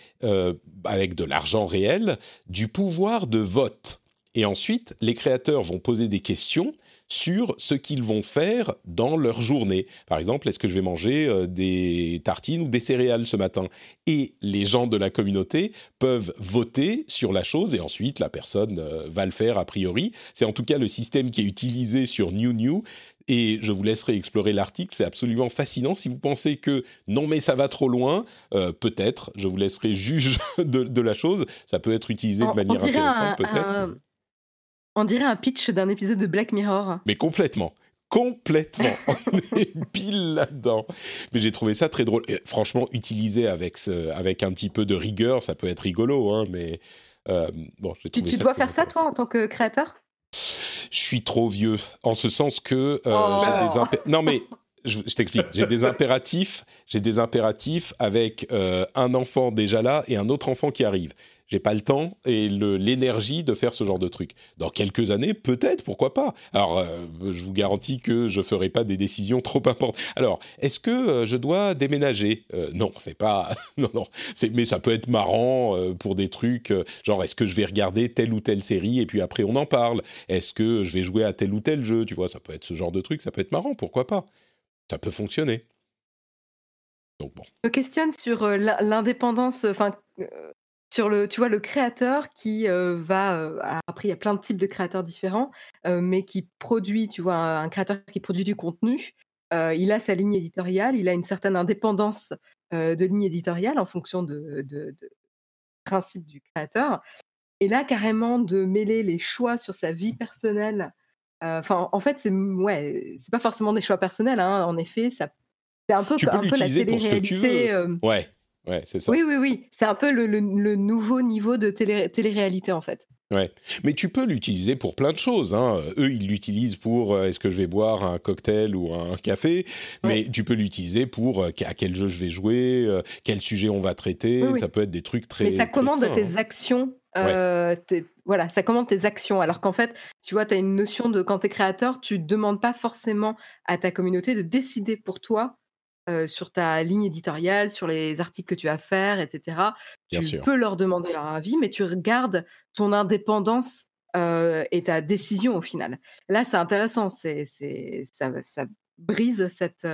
avec de l'argent réel du pouvoir de vote. Et ensuite, les créateurs vont poser des questions sur ce qu'ils vont faire dans leur journée. Par exemple, est-ce que je vais manger euh, des tartines ou des céréales ce matin? Et les gens de la communauté peuvent voter sur la chose et ensuite la personne euh, va le faire a priori. C'est en tout cas le système qui est utilisé sur New New. Et je vous laisserai explorer l'article, c'est absolument fascinant. Si vous pensez que non mais ça va trop loin, euh, peut-être, je vous laisserai juge de, la chose. Ça peut être utilisé de manière intéressante, peut-être. On dirait un pitch d'un épisode de Black Mirror. Mais complètement. Complètement. On est pile là-dedans. Mais j'ai trouvé ça très drôle. franchement, utilisé avec, avec un petit peu de rigueur, ça peut être rigolo. Hein, mais euh, bon, j'ai trouvé tu, tu dois faire ça, toi, en tant que créateur? Je suis trop vieux. En ce sens que euh, oh. j'ai des Non, mais je, t'explique. J'ai des impératifs. J'ai des impératifs avec euh, un enfant déjà là et un autre enfant qui arrive j'ai pas le temps et l'énergie de faire ce genre de truc. Dans quelques années, peut-être, pourquoi pas. Alors, euh, je vous garantis que je ferai pas des décisions trop importantes. Alors, est-ce que euh, je dois déménager? Euh, Non, c'est pas. non, non. Mais ça peut être marrant pour des trucs genre est-ce que je vais regarder telle ou telle série et puis après on en parle? Est-ce que je vais jouer à tel ou tel jeu? Tu vois, ça peut être ce genre de truc. Ça peut être marrant. Pourquoi pas Ça peut fonctionner. Donc bon. Je questionne sur l'indépendance. Sur le, tu vois, le créateur qui va. après, il y a plein de types de créateurs différents, mais qui produit, tu vois, un, créateur qui produit du contenu. il a sa ligne éditoriale, il a une certaine indépendance de ligne éditoriale en fonction de, de, de principe du créateur. Et là, carrément, de mêler les choix sur sa vie personnelle. Enfin, en fait, c'est ouais, c'est pas forcément des choix personnels. Hein, en effet, ça, c'est un peu, tu un peu la télé-réalité. Ouais. Ouais, c'est ça. Oui, oui, oui. C'est un peu le, le, nouveau niveau de télé, télé-réalité, en fait. Ouais, mais tu peux l'utiliser pour plein de choses. Hein. Eux, ils l'utilisent pour euh, est-ce que je vais boire un cocktail ou un café, mais tu peux l'utiliser pour euh, à quel jeu je vais jouer, euh, quel sujet on va traiter. Ça peut être des trucs très. Mais ça commande tes hein. actions. voilà, ça commande tes actions. Alors qu'en fait, tu vois, tu as une notion de quand tu es créateur, tu ne demandes pas forcément à ta communauté de décider pour toi sur ta ligne éditoriale, sur les articles que tu vas faire, etc. tu peux leur demander leur avis, mais tu regardes ton indépendance et ta décision au final. Là, c'est intéressant, c'est, ça, ça, brise cette,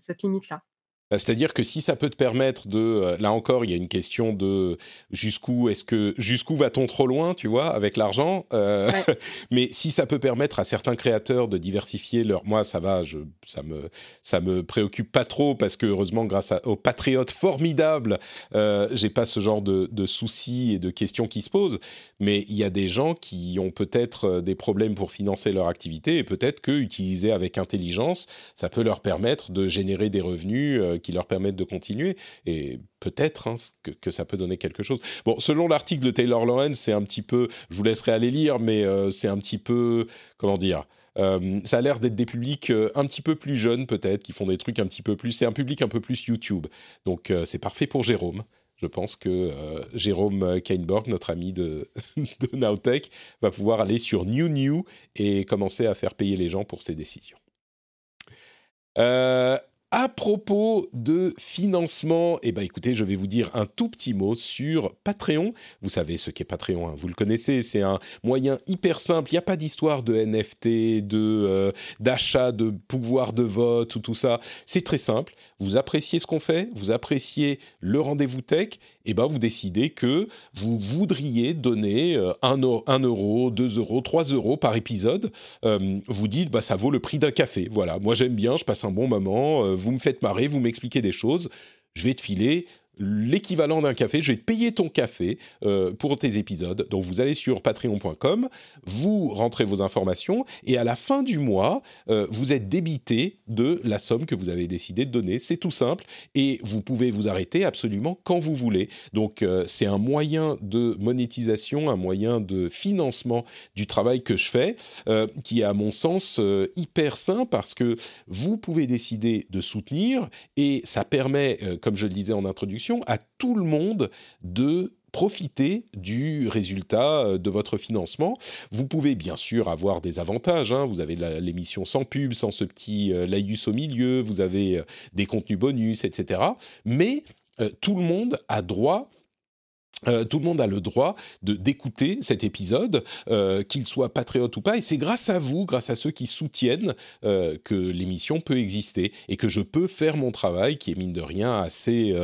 cette limite-là. Bah, c'est-à-dire que si ça peut te permettre de, euh, là encore, il y a une question de jusqu'où est-ce que jusqu'où va-t-on trop loin, tu vois, avec l'argent. Euh, mais si ça peut permettre à certains créateurs de diversifier leur, moi ça va, je, ça me ça me préoccupe pas trop parce que heureusement grâce aux patriotes formidables, euh, j'ai pas ce genre de, de, soucis et de questions qui se posent. Mais il y a des gens qui ont peut-être euh, des problèmes pour financer leur activité et peut-être que utiliser avec intelligence, ça peut leur permettre de générer des revenus qui leur permettent de continuer. Et peut-être hein, que, ça peut donner quelque chose. Bon, selon l'article de Taylor Lawrence, c'est un petit peu, je vous laisserai aller lire, mais euh, c'est un petit peu, comment dire, euh, ça a l'air d'être des publics euh, un petit peu plus jeunes peut-être, qui font des trucs un petit peu plus, c'est un public un peu plus YouTube. Donc c'est parfait pour Jérôme. Je pense que Jérôme Kainborg, notre ami de, de Nowtech, va pouvoir aller sur New New et commencer à faire payer les gens pour ses décisions. Euh, à propos de financement, eh ben écoutez, je vais vous dire un tout petit mot sur Patreon. Vous savez ce qu'est Patreon, hein, vous le connaissez, c'est un moyen hyper simple. Il n'y a pas d'histoire de NFT, de euh, d'achat, de pouvoir de vote ou tout ça. C'est très simple. Vous appréciez ce qu'on fait, vous appréciez le rendez-vous tech, eh ben vous décidez que vous voudriez donner 1 euh, euro, 2 euros, 3 euros par épisode. Euh, vous dites bah ça vaut le prix d'un café. Voilà, moi j'aime bien, je passe un bon moment vous me faites marrer, vous m'expliquez des choses, je vais te filer l'équivalent d'un café. Je vais te payer ton café euh, pour tes épisodes. Donc vous allez sur patreon.com, vous rentrez vos informations et à la fin du mois, euh, vous êtes débité de la somme que vous avez décidé de donner. C'est tout simple et vous pouvez vous arrêter absolument quand vous voulez. Donc euh, c'est un moyen de monétisation, un moyen de financement du travail que je fais qui est à mon sens hyper sain parce que vous pouvez décider de soutenir et ça permet, comme je le disais en introduction, à tout le monde de profiter du résultat euh, de votre financement. Vous pouvez bien sûr avoir des avantages. Hein. Vous avez l'émission sans pub, sans ce petit euh, laïus au milieu. Vous avez euh, des contenus bonus, etc. Mais tout le monde a droit euh, tout le monde a le droit de d'écouter cet épisode, euh, qu'il soit patriote ou pas, et c'est grâce à vous, grâce à ceux qui soutiennent, euh, que l'émission peut exister et que je peux faire mon travail, qui est mine de rien assez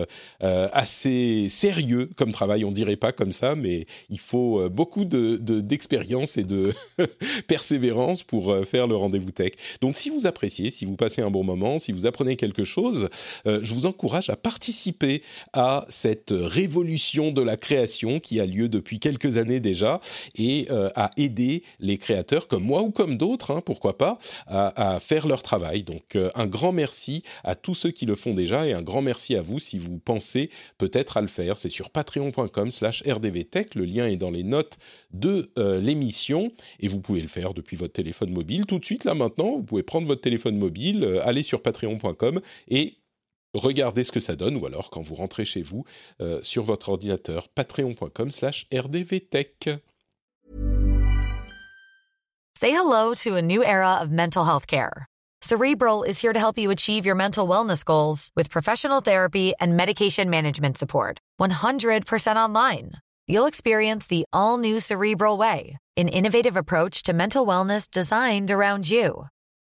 assez sérieux comme travail. On dirait pas comme ça, mais il faut beaucoup de d'expérience et de persévérance pour faire le rendez-vous tech. Donc, si vous appréciez, si vous passez un bon moment, si vous apprenez quelque chose, je vous encourage à participer à cette révolution de la création qui a lieu depuis quelques années déjà et euh, à aider les créateurs comme moi ou comme d'autres, hein, pourquoi pas, à, faire leur travail. Donc euh, un grand merci à tous ceux qui le font déjà et un grand merci à vous si vous pensez peut-être à le faire. C'est sur patreon.com slash rdvtech, le lien est dans les notes de euh, l'émission et vous pouvez le faire depuis votre téléphone mobile. Tout de suite là maintenant, vous pouvez prendre votre téléphone mobile, aller sur patreon.com et regardez ce que ça donne, ou alors quand vous rentrez chez vous euh, sur votre ordinateur, patreon.com slash rdvtech. Say hello to a new era of mental health care. Cerebral is here to help you achieve your mental wellness goals with professional therapy and medication management support. 100% online. You'll experience the all-new Cerebral Way, an innovative approach to mental wellness designed around you.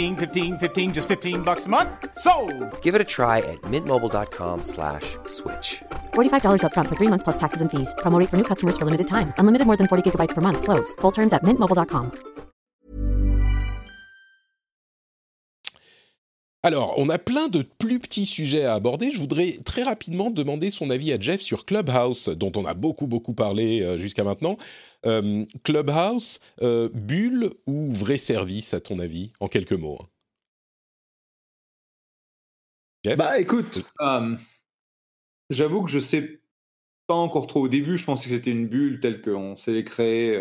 15, 15 15, just 15 bucks a month. So, Give it a try at mintmobile.com slash switch. slash $45 up front for 3 months plus taxes and fees. Promo rate for new customers for limited time. Unlimited more than 40 gigabytes per month slows. Full terms at mintmobile.com. Alors, on a plein de plus petits sujets à aborder. Je voudrais très rapidement demander son avis à Jeff sur Clubhouse, dont on a beaucoup, beaucoup parlé euh, jusqu'à maintenant. Euh, Clubhouse, euh, bulle ou vrai service, à ton avis, en quelques mots hein? Jeff? Bah écoute, j'avoue que je sais pas encore trop. Au début, je pensais que c'était une bulle telle qu'on sait les créer.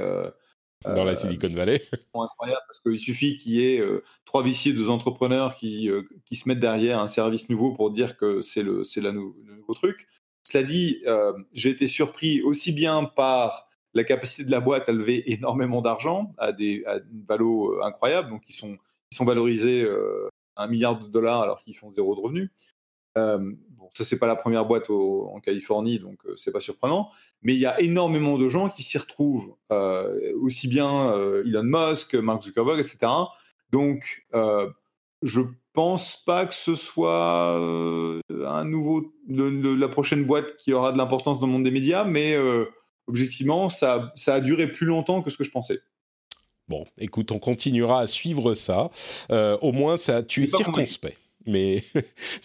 Dans la euh, Silicon Valley. incroyable parce qu'il suffit qu'il y ait euh, trois viciers, deux entrepreneurs qui, euh, qui se mettent derrière un service nouveau pour dire que c'est le, c'est la nou- le nouveau truc. Cela dit, j'ai été surpris aussi bien par la capacité de la boîte à lever énormément d'argent à, des, à une valo incroyable, donc ils sont, ils sont valorisés à un milliard de dollars alors qu'ils font zéro de revenus. Euh, ça, c'est pas la première boîte au- en Californie, donc euh, c'est pas surprenant. Mais il y a énormément de gens qui s'y retrouvent, euh, aussi bien euh, Elon Musk, Mark Zuckerberg, etc. Donc, euh, je pense pas que ce soit un nouveau, le- le- la prochaine boîte qui aura de l'importance dans le monde des médias, mais objectivement, ça, ça a duré plus longtemps que ce que je pensais. Bon, écoute, on continuera à suivre ça. Euh, au moins, ça, tu es circonspect. Mais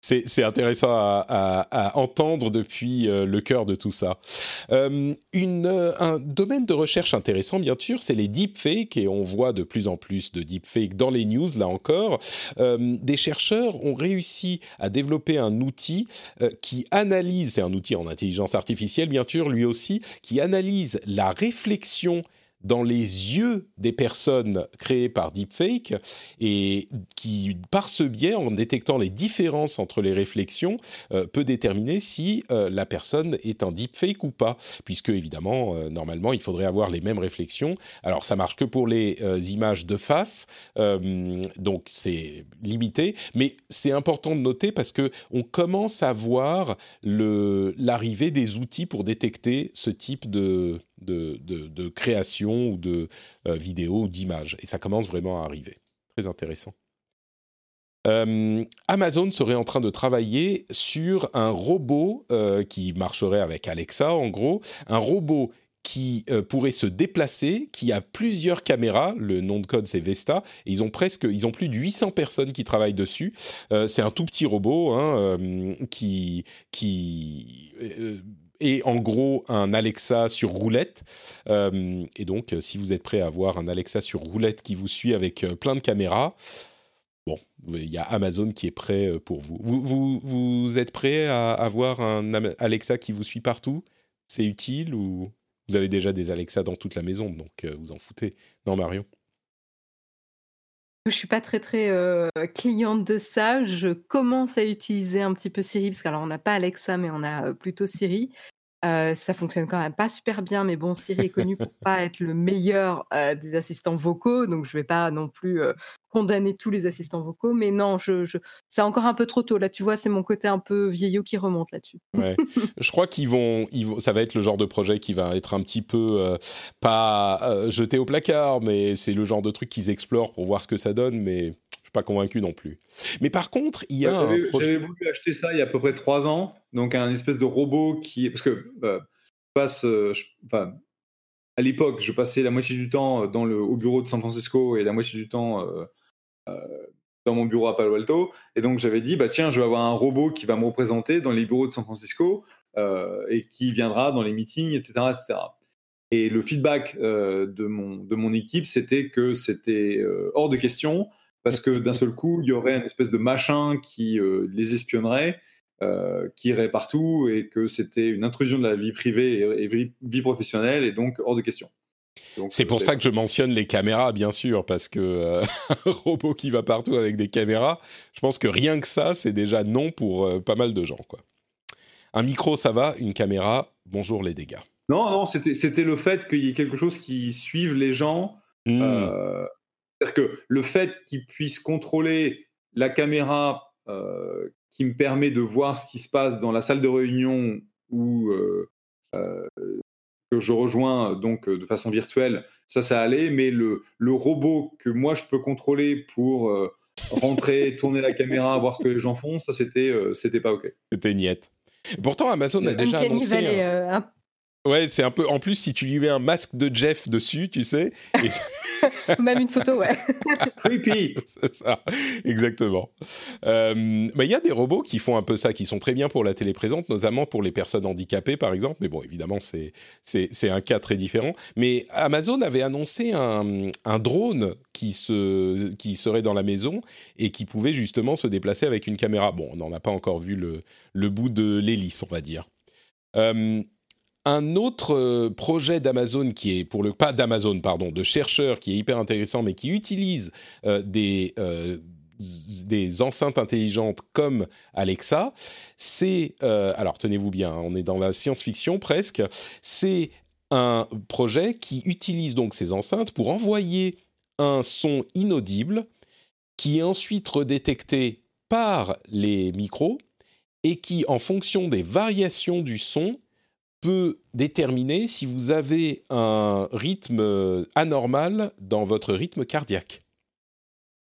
c'est- intéressant à, entendre depuis euh, le cœur de tout ça. Euh, euh, un domaine de recherche intéressant, bien sûr, c'est les deepfakes, et on voit de plus en plus de deepfakes dans les news, là encore. Des chercheurs ont réussi à développer un outil qui analyse, c'est un outil en intelligence artificielle, bien sûr, lui aussi, qui analyse la réflexion dans les yeux des personnes créées par deepfake et qui, par ce biais, en détectant les différences entre les réflexions, euh, peut déterminer si euh, la personne est un deepfake ou pas, puisque évidemment, euh, normalement, il faudrait avoir les mêmes réflexions. Alors, ça marche que pour les images de face, donc c'est limité, mais c'est important de noter parce que on commence à voir l'arrivée des outils pour détecter ce type de, de, création ou de euh, vidéo ou d'image. Et ça commence vraiment à arriver. Très intéressant. Euh, Amazon serait en train de travailler sur un robot euh, qui marcherait avec Alexa, en gros, un robot qui pourrait se déplacer, qui a plusieurs caméras. Le nom de code c'est Vesta. Ils ont presque, ils ont plus de 800 personnes qui travaillent dessus. C'est un tout petit robot hein, qui qui est en gros un Alexa sur roulette. Euh, et donc, euh, si vous êtes prêt à avoir un Alexa sur roulette qui vous suit avec euh, plein de caméras, bon, il y a Amazon qui est prêt pour vous. Vous, êtes prêt à avoir un Alexa qui vous suit partout? C'est utile ou vous avez déjà des Alexa dans toute la maison, donc vous en foutez Non, Marion? Je suis pas très très euh, cliente de ça. Je commence à utiliser un petit peu Siri parce qu'alors on n'a pas Alexa mais on a euh, plutôt Siri. Ça fonctionne quand même pas super bien, mais bon, Siri est connu pour pas être le meilleur des assistants vocaux, donc je vais pas non plus condamner tous les assistants vocaux. Mais non, je, c'est encore un peu trop tôt. Là, tu vois, c'est mon côté un peu vieillot qui remonte là-dessus. Ouais. Je crois qu'ils vont, ils vont, ça va être le genre de projet qui va être un petit peu pas jeté au placard, mais c'est le genre de truc qu'ils explorent pour voir ce que ça donne, mais suis pas convaincu non plus. Mais par contre, il y a un J'avais projet. voulu acheter ça il y a à peu près trois ans, donc un espèce de robot qui. Parce que euh, je passe. euh, je- enfin, à l'époque, je passais la moitié du temps dans le, au bureau de San Francisco et la moitié du temps euh, euh, dans mon bureau à Palo Alto. Et donc j'avais dit, bah tiens, je vais avoir un robot qui va me représenter dans les bureaux de San Francisco euh, et qui viendra dans les meetings, etc. etc. Et le feedback de, mon, de mon équipe, c'était que c'était hors de question, parce que d'un seul coup, il y aurait une espèce de machin qui les espionnerait, qui irait partout, et que c'était une intrusion de la vie privée et, vie, professionnelle, et donc hors de question. C'est pour ça que je mentionne les caméras, bien sûr, parce que un robot qui va partout avec des caméras, je pense que rien que ça, c'est déjà non pour pas mal de gens, quoi. Un micro, ça va. Une caméra, bonjour les dégâts. Non, non, c'était le fait qu'il y ait quelque chose qui suive les gens. Hmm. Euh, c'est-à-dire que le fait qu'ils puissent contrôler la caméra euh, qui me permet de voir ce qui se passe dans la salle de réunion ou euh, que je rejoins donc de façon virtuelle, ça, ça allait. Mais le, le robot que moi je peux contrôler pour rentrer, tourner la caméra, voir ce que les gens font, ça, c'était c'était pas OK. C'était niette. Pourtant, Amazon a déjà annoncé. Un... Ouais, c'est un peu. En plus, si tu lui mets un masque de Jeff dessus, tu sais. Même une photo, ouais. Creepy. c'est ça, exactement. Euh, il y a des robots qui font un peu ça, qui sont très bien pour la téléprésente, notamment pour les personnes handicapées, par exemple. Mais bon, évidemment, c'est c'est un cas très différent. Mais Amazon avait annoncé un, un drone qui se qui serait dans la maison et qui pouvait justement se déplacer avec une caméra. Bon, on n'en a pas encore vu le le bout de l'hélice, on va dire. Euh, un autre euh, projet d'Amazon qui est pour le pas d'Amazon pardon de chercheurs qui est hyper intéressant mais qui utilise euh, des euh, des enceintes intelligentes comme Alexa, c'est alors tenez-vous bien, hein, on est dans la science-fiction presque, c'est un projet qui utilise donc ces enceintes pour envoyer un son inaudible qui est ensuite redétecté par les micros et qui, en fonction des variations du son, peut déterminer si vous avez un rythme anormal dans votre rythme cardiaque.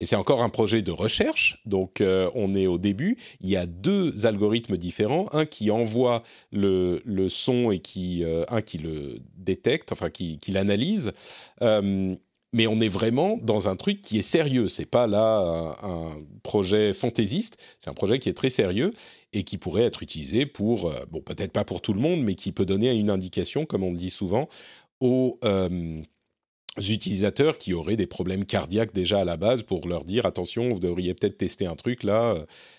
Et c'est encore un projet de recherche, donc euh, on est au début. Il y a deux algorithmes différents, un qui envoie le, son et qui, euh, un qui le détecte, enfin qui, l'analyse. Euh, mais on est vraiment dans un truc qui est sérieux. C'est pas là un, projet fantaisiste, c'est un projet qui est très sérieux et qui pourrait être utilisé pour, euh, bon, peut-être pas pour tout le monde, mais qui peut donner une indication, comme on dit souvent, aux euh, utilisateurs qui auraient des problèmes cardiaques déjà à la base pour leur dire attention, vous devriez peut-être tester un truc là,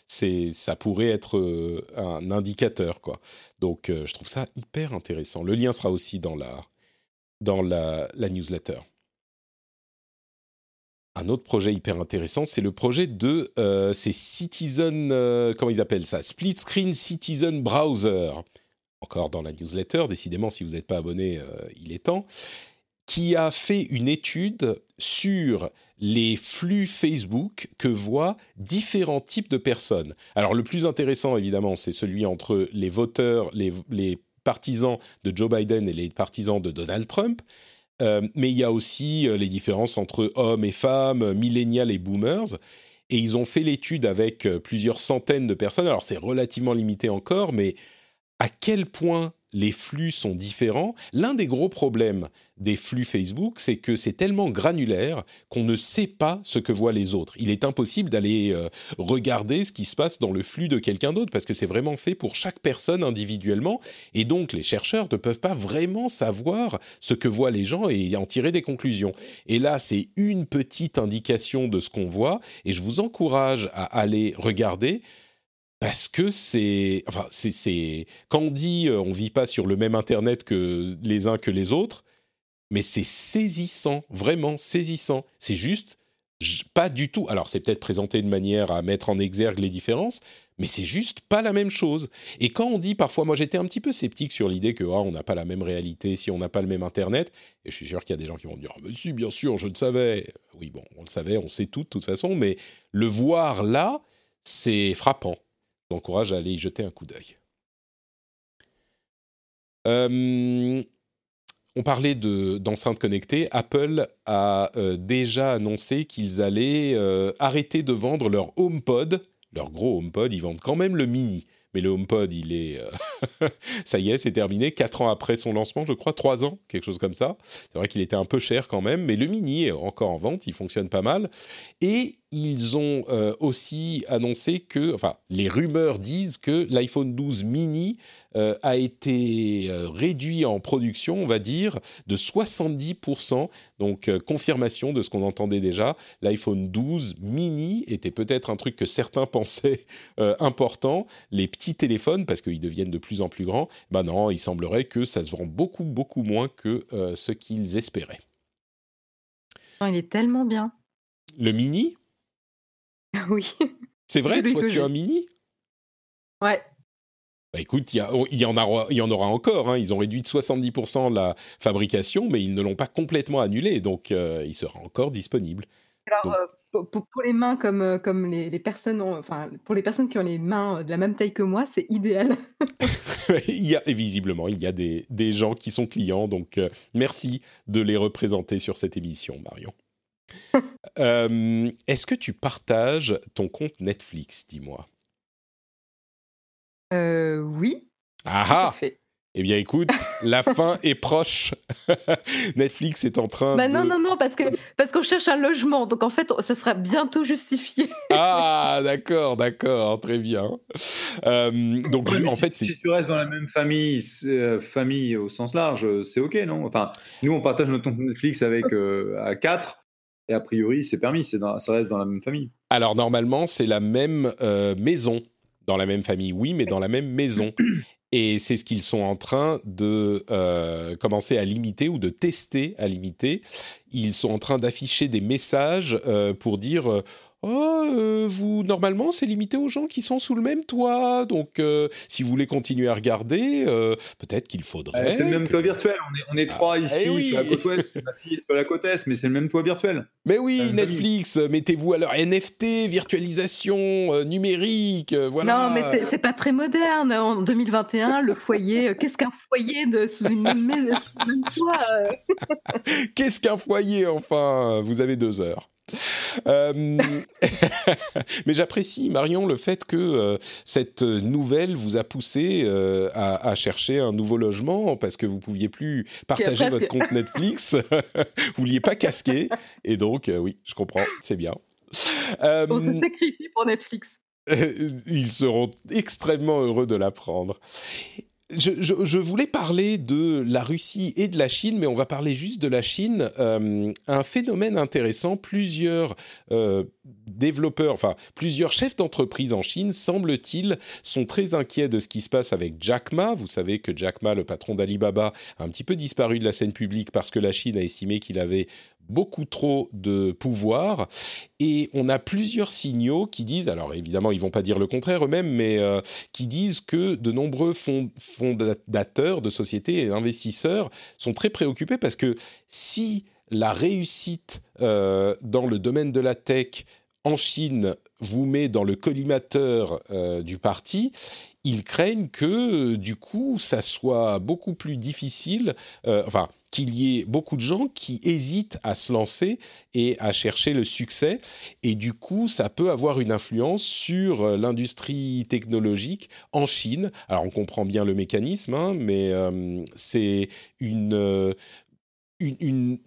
c'est ça pourrait être euh, un indicateur quoi. Donc je trouve ça hyper intéressant. Le lien sera aussi dans la dans la newsletter un autre projet hyper intéressant, c'est le projet de euh, ces Citizen, euh, comment ils appellent ça, Split Screen Citizen Browser. Encore dans la newsletter, décidément, si vous n'êtes pas abonné, euh, il est temps. Qui a fait une étude sur les flux Facebook que voient différents types de personnes. Alors le plus intéressant, évidemment, c'est celui entre les voteurs, les, les partisans de Joe Biden et les partisans de Donald Trump. Euh, mais il y a aussi euh, les différences entre hommes et femmes, millénials et boomers. Et ils ont fait l'étude avec euh, plusieurs centaines de personnes. Alors c'est relativement limité encore, mais à quel point les flux sont différents. L'un des gros problèmes des flux Facebook, c'est que c'est tellement granulaire qu'on ne sait pas ce que voient les autres. Il est impossible d'aller euh, regarder ce qui se passe dans le flux de quelqu'un d'autre parce que c'est vraiment fait pour chaque personne individuellement et donc les chercheurs ne peuvent pas vraiment savoir ce que voient les gens et en tirer des conclusions. Et là, c'est une petite indication de ce qu'on voit et je vous encourage à aller regarder parce que c'est, enfin, c'est, quand on dit euh, on vit pas sur le même internet que les uns que les autres, mais c'est saisissant, vraiment saisissant. C'est juste pas du tout. Alors c'est peut-être présenté de manière à mettre en exergue les différences, mais c'est juste pas la même chose. Et quand on dit parfois, moi j'étais un petit peu sceptique sur l'idée que ah, on n'a pas la même réalité si on n'a pas le même internet. Et je suis sûr qu'il y a des gens qui vont me dire, ah, mais si, bien sûr, je le savais. Oui, bon, on le savait, on sait tout de toute façon, mais le voir là, c'est frappant encourage à aller y jeter un coup d'œil. Euh, on parlait d'enceintes connectées. Apple a euh, déjà annoncé qu'ils allaient euh, arrêter de vendre leur HomePod, leur gros HomePod. Ils vendent quand même le mini, mais le HomePod, il est, ça y est, c'est terminé. Quatre ans après son lancement, je crois, trois ans, quelque chose comme ça. C'est vrai qu'il était un peu cher quand même, mais le mini est encore en vente. Il fonctionne pas mal et ils ont euh, aussi annoncé que, enfin, les rumeurs disent que l'iPhone 12 mini euh, a été euh, réduit en production, on va dire, de 70%. Donc, confirmation de ce qu'on entendait déjà. L'iPhone 12 mini était peut-être un truc que certains pensaient important. Les petits téléphones, parce qu'ils deviennent de plus en plus grands, ben non, il semblerait que ça se vend beaucoup, beaucoup moins que ce qu'ils espéraient. il est tellement bien. Le mini? Oui. C'est vrai, toi tu as un mini? Ouais. Bah écoute, il y, y, en aura encore. Hein. Ils ont réduit de 70% la fabrication, mais ils ne l'ont pas complètement annulé, donc euh, il sera encore disponible. Alors, euh, pour, les mains comme, euh, comme les, personnes, enfin, pour les personnes qui ont les mains de la même taille que moi, c'est idéal. il y a, visiblement, il y a des, des gens qui sont clients, donc merci de les représenter sur cette émission, Marion. Euh, est-ce que tu partages ton compte Netflix, dis-moi? Euh, Oui. Ah ah eh bien, écoute, la fin est proche. Netflix est en train bah de... Non, non, non, parce que parce qu'on cherche un logement, donc en fait, ça sera bientôt justifié. ah, d'accord, d'accord, très bien. Euh, donc, en fait, si, tu restes dans la même famille, euh, famille au sens large, c'est ok, non? Enfin, nous, on partage notre compte Netflix avec à quatre. Et a priori, c'est permis, ça reste dans la même famille. Alors normalement, c'est la même euh, maison. Dans la même famille, oui, mais dans la même maison. Et c'est ce qu'ils sont en train de euh, commencer à limiter ou de tester à limiter. Ils sont en train d'afficher des messages euh, pour dire Oh, euh, vous, normalement, c'est limité aux gens qui sont sous le même toit. Donc, euh, si vous voulez continuer à regarder, euh, peut-être qu'il faudrait. c'est le même toit virtuel. On est, trois ah, ici, eh sur la côte ouest, ma fille est sur la côte est, mais c'est le même toit virtuel. Mais oui, Netflix, mettez-vous à leur NFT, virtualisation numérique, voilà. Non, mais c'est pas très moderne. En 2021, le foyer, qu'est-ce qu'un foyer de, sous une même, maison, toit Qu'est-ce qu'un foyer, enfin? Vous avez deux heures. Euh, mais j'apprécie, Marion, le fait que euh, cette nouvelle vous a poussé euh, à, chercher un nouveau logement parce que vous pouviez plus partager votre compte Netflix, vous vouliez pas casquer, et donc oui, je comprends, c'est bien. On se sacrifie pour Netflix. Ils seront extrêmement heureux de l'apprendre je, voulais parler de la Russie et de la Chine, mais on va parler juste de la Chine. Euh, un phénomène intéressant, plusieurs euh, développeurs, enfin plusieurs chefs d'entreprise en Chine, semble-t-il, sont très inquiets de ce qui se passe avec Jack Ma. Vous savez que Jack Ma, le patron d'Alibaba, a un petit peu disparu de la scène publique parce que la Chine a estimé qu'il avait beaucoup trop de pouvoir. Et on a plusieurs signaux qui disent, alors évidemment ils vont pas dire le contraire eux-mêmes, mais euh, qui disent que de nombreux fondateurs de sociétés et investisseurs sont très préoccupés parce que si la réussite euh, dans le domaine de la tech en Chine vous met dans le collimateur euh, du parti, ils craignent que du coup ça soit beaucoup plus difficile, enfin qu'il y ait beaucoup de gens qui hésitent à se lancer et à chercher le succès. Et du coup, ça peut avoir une influence sur euh, l'industrie technologique en Chine. Alors, on comprend bien le mécanisme, hein, mais euh, c'est euh, une,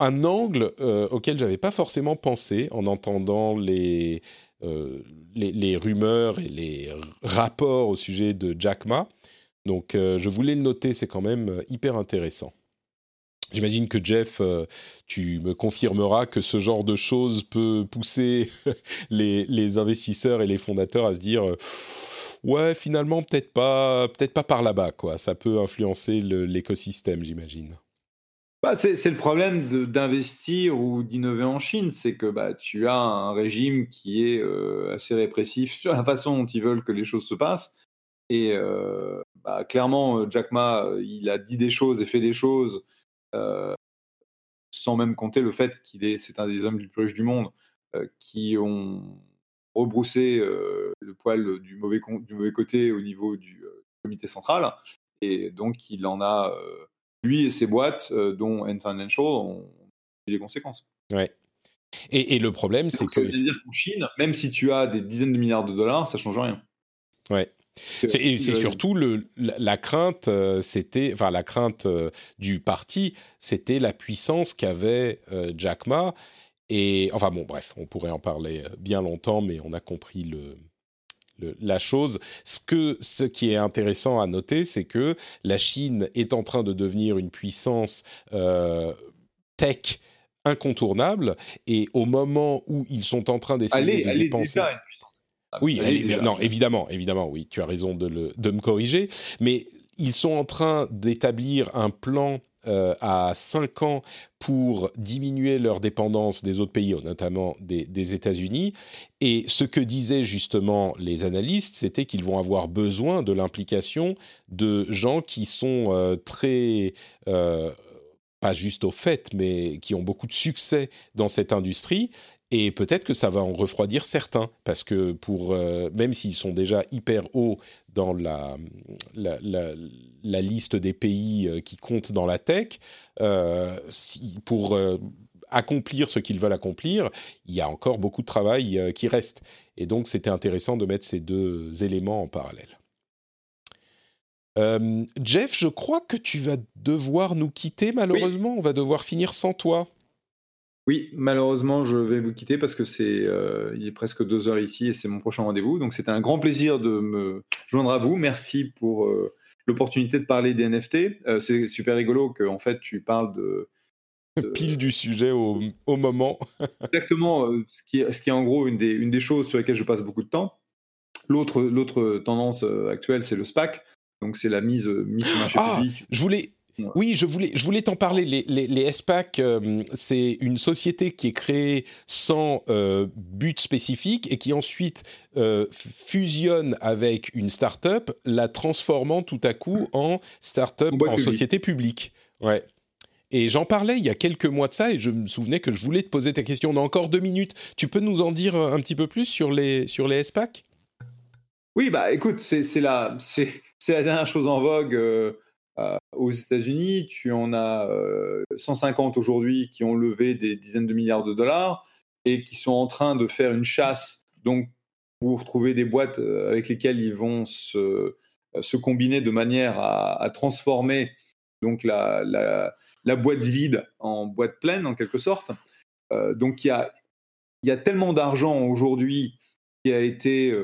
un angle auquel j'avais pas forcément pensé en entendant les, les, les, rumeurs et les rapports au sujet de Jack Ma. Donc, je voulais le noter, c'est quand même hyper intéressant. J'imagine que Jeff, euh, tu me confirmeras que ce genre de choses peut pousser les, investisseurs et les fondateurs à se dire euh, ouais finalement peut-être pas peut-être pas par là-bas quoi. Ça peut influencer l'écosystème, j'imagine. Bah, c'est le problème d'investir ou d'innover en Chine, c'est que bah, tu as un régime qui est euh, assez répressif sur la façon dont ils veulent que les choses se passent. Et bah, clairement, Jack Ma, il a dit des choses et fait des choses euh, sans même compter le fait qu'il est, c'est un des hommes les plus riches du monde, euh, qui ont rebroussé euh, le poil du mauvais côté au niveau du comité central. Et donc, il en a, lui et ses boîtes, dont N Financial, ont eu les conséquences. Ouais. Et, et le problème, c'est que. Ça veut dire qu'en Chine, même si tu as des dizaines de milliards de dollars, ça change rien. Ouais. C'est surtout le, la, crainte, euh, c'était, enfin la crainte euh, du parti, c'était la puissance qu'avait euh, Jack Ma et enfin bon, bref, on pourrait en parler bien longtemps, mais on a compris le, la chose. Ce, que, ce qui est intéressant à noter, c'est que la Chine est en train de devenir une puissance euh, tech incontournable. Et au moment où ils sont en train d'essayer de dépenser... oui, non, évidemment, évidemment, oui, tu as raison de, le, de me corriger, mais ils sont en train d'établir un plan euh, à 5 ans pour diminuer leur dépendance des autres pays, notamment des, États-Unis. Et ce que disaient justement les analystes, c'était qu'ils vont avoir besoin de l'implication de gens qui sont euh, très... Euh, pas juste au fait, mais qui ont beaucoup de succès dans cette industrie et peut-être que ça va en refroidir certains, parce que pour, même s'ils sont déjà hyper hauts dans la, liste des pays euh, qui comptent dans la tech, euh, si, pour accomplir ce qu'ils veulent accomplir, il y a encore beaucoup de travail qui reste. Et donc c'était intéressant de mettre ces deux éléments en parallèle. Jeff, je crois que tu vas devoir nous quitter malheureusement, on va devoir finir sans toi. Oui, malheureusement, je vais vous quitter parce que c'est euh, il est presque deux heures ici et c'est mon prochain rendez-vous. Donc c'était un grand plaisir de me joindre à vous. Merci pour euh, l'opportunité de parler des NFT. Euh, c'est super rigolo que en fait tu parles de, pile du sujet au, moment. Exactement, ce qui, ce qui est en gros une des, une des choses sur lesquelles je passe beaucoup de temps. L'autre, l'autre tendance actuelle, c'est le SPAC. Donc c'est la mise, mise sur marché ah, public. Je voulais, oui, je voulais, je voulais t'en parler. Les, les, les SPAC, euh, c'est une société qui est créée sans euh, but spécifique et qui ensuite euh, fusionne avec une start-up, la transformant tout à coup en start-up, en, société publique. Ouais. Et j'en parlais il y a quelques mois de ça et je me souvenais que je voulais te poser ta question. On a encore deux minutes. Tu peux nous en dire un petit peu plus sur les, sur les SPAC Oui, bah écoute, c'est la, la dernière chose en vogue. Euh, aux États-Unis, tu en as 150 euh, aujourd'hui qui ont levé des dizaines de milliards de dollars et qui sont en train de faire une chasse donc pour trouver des boîtes euh, avec lesquelles ils vont se, se combiner de manière à, transformer donc la, la, boîte vide en boîte pleine en quelque sorte. donc il y a, y a tellement d'argent aujourd'hui qui a été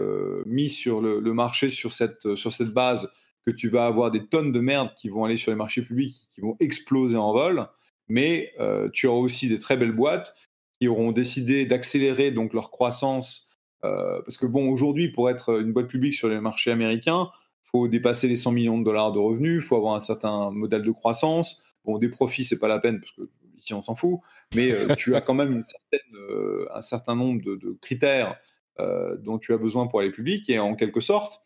mis sur le, le, marché sur cette, sur cette base que tu vas avoir des tonnes de merde qui vont aller sur les marchés publics, qui vont exploser en vol, mais euh, tu auras aussi des très belles boîtes qui auront décidé d'accélérer donc leur croissance. Euh, parce que bon, aujourd'hui, pour être une boîte publique sur les marchés américains, faut dépasser les 100 millions de dollars de revenus, faut avoir un certain modèle de croissance. Bon, des profits, c'est pas la peine parce que ici on s'en fout, mais euh, tu as quand même un certain nombre de, de critères dont tu as besoin pour aller public et en quelque sorte,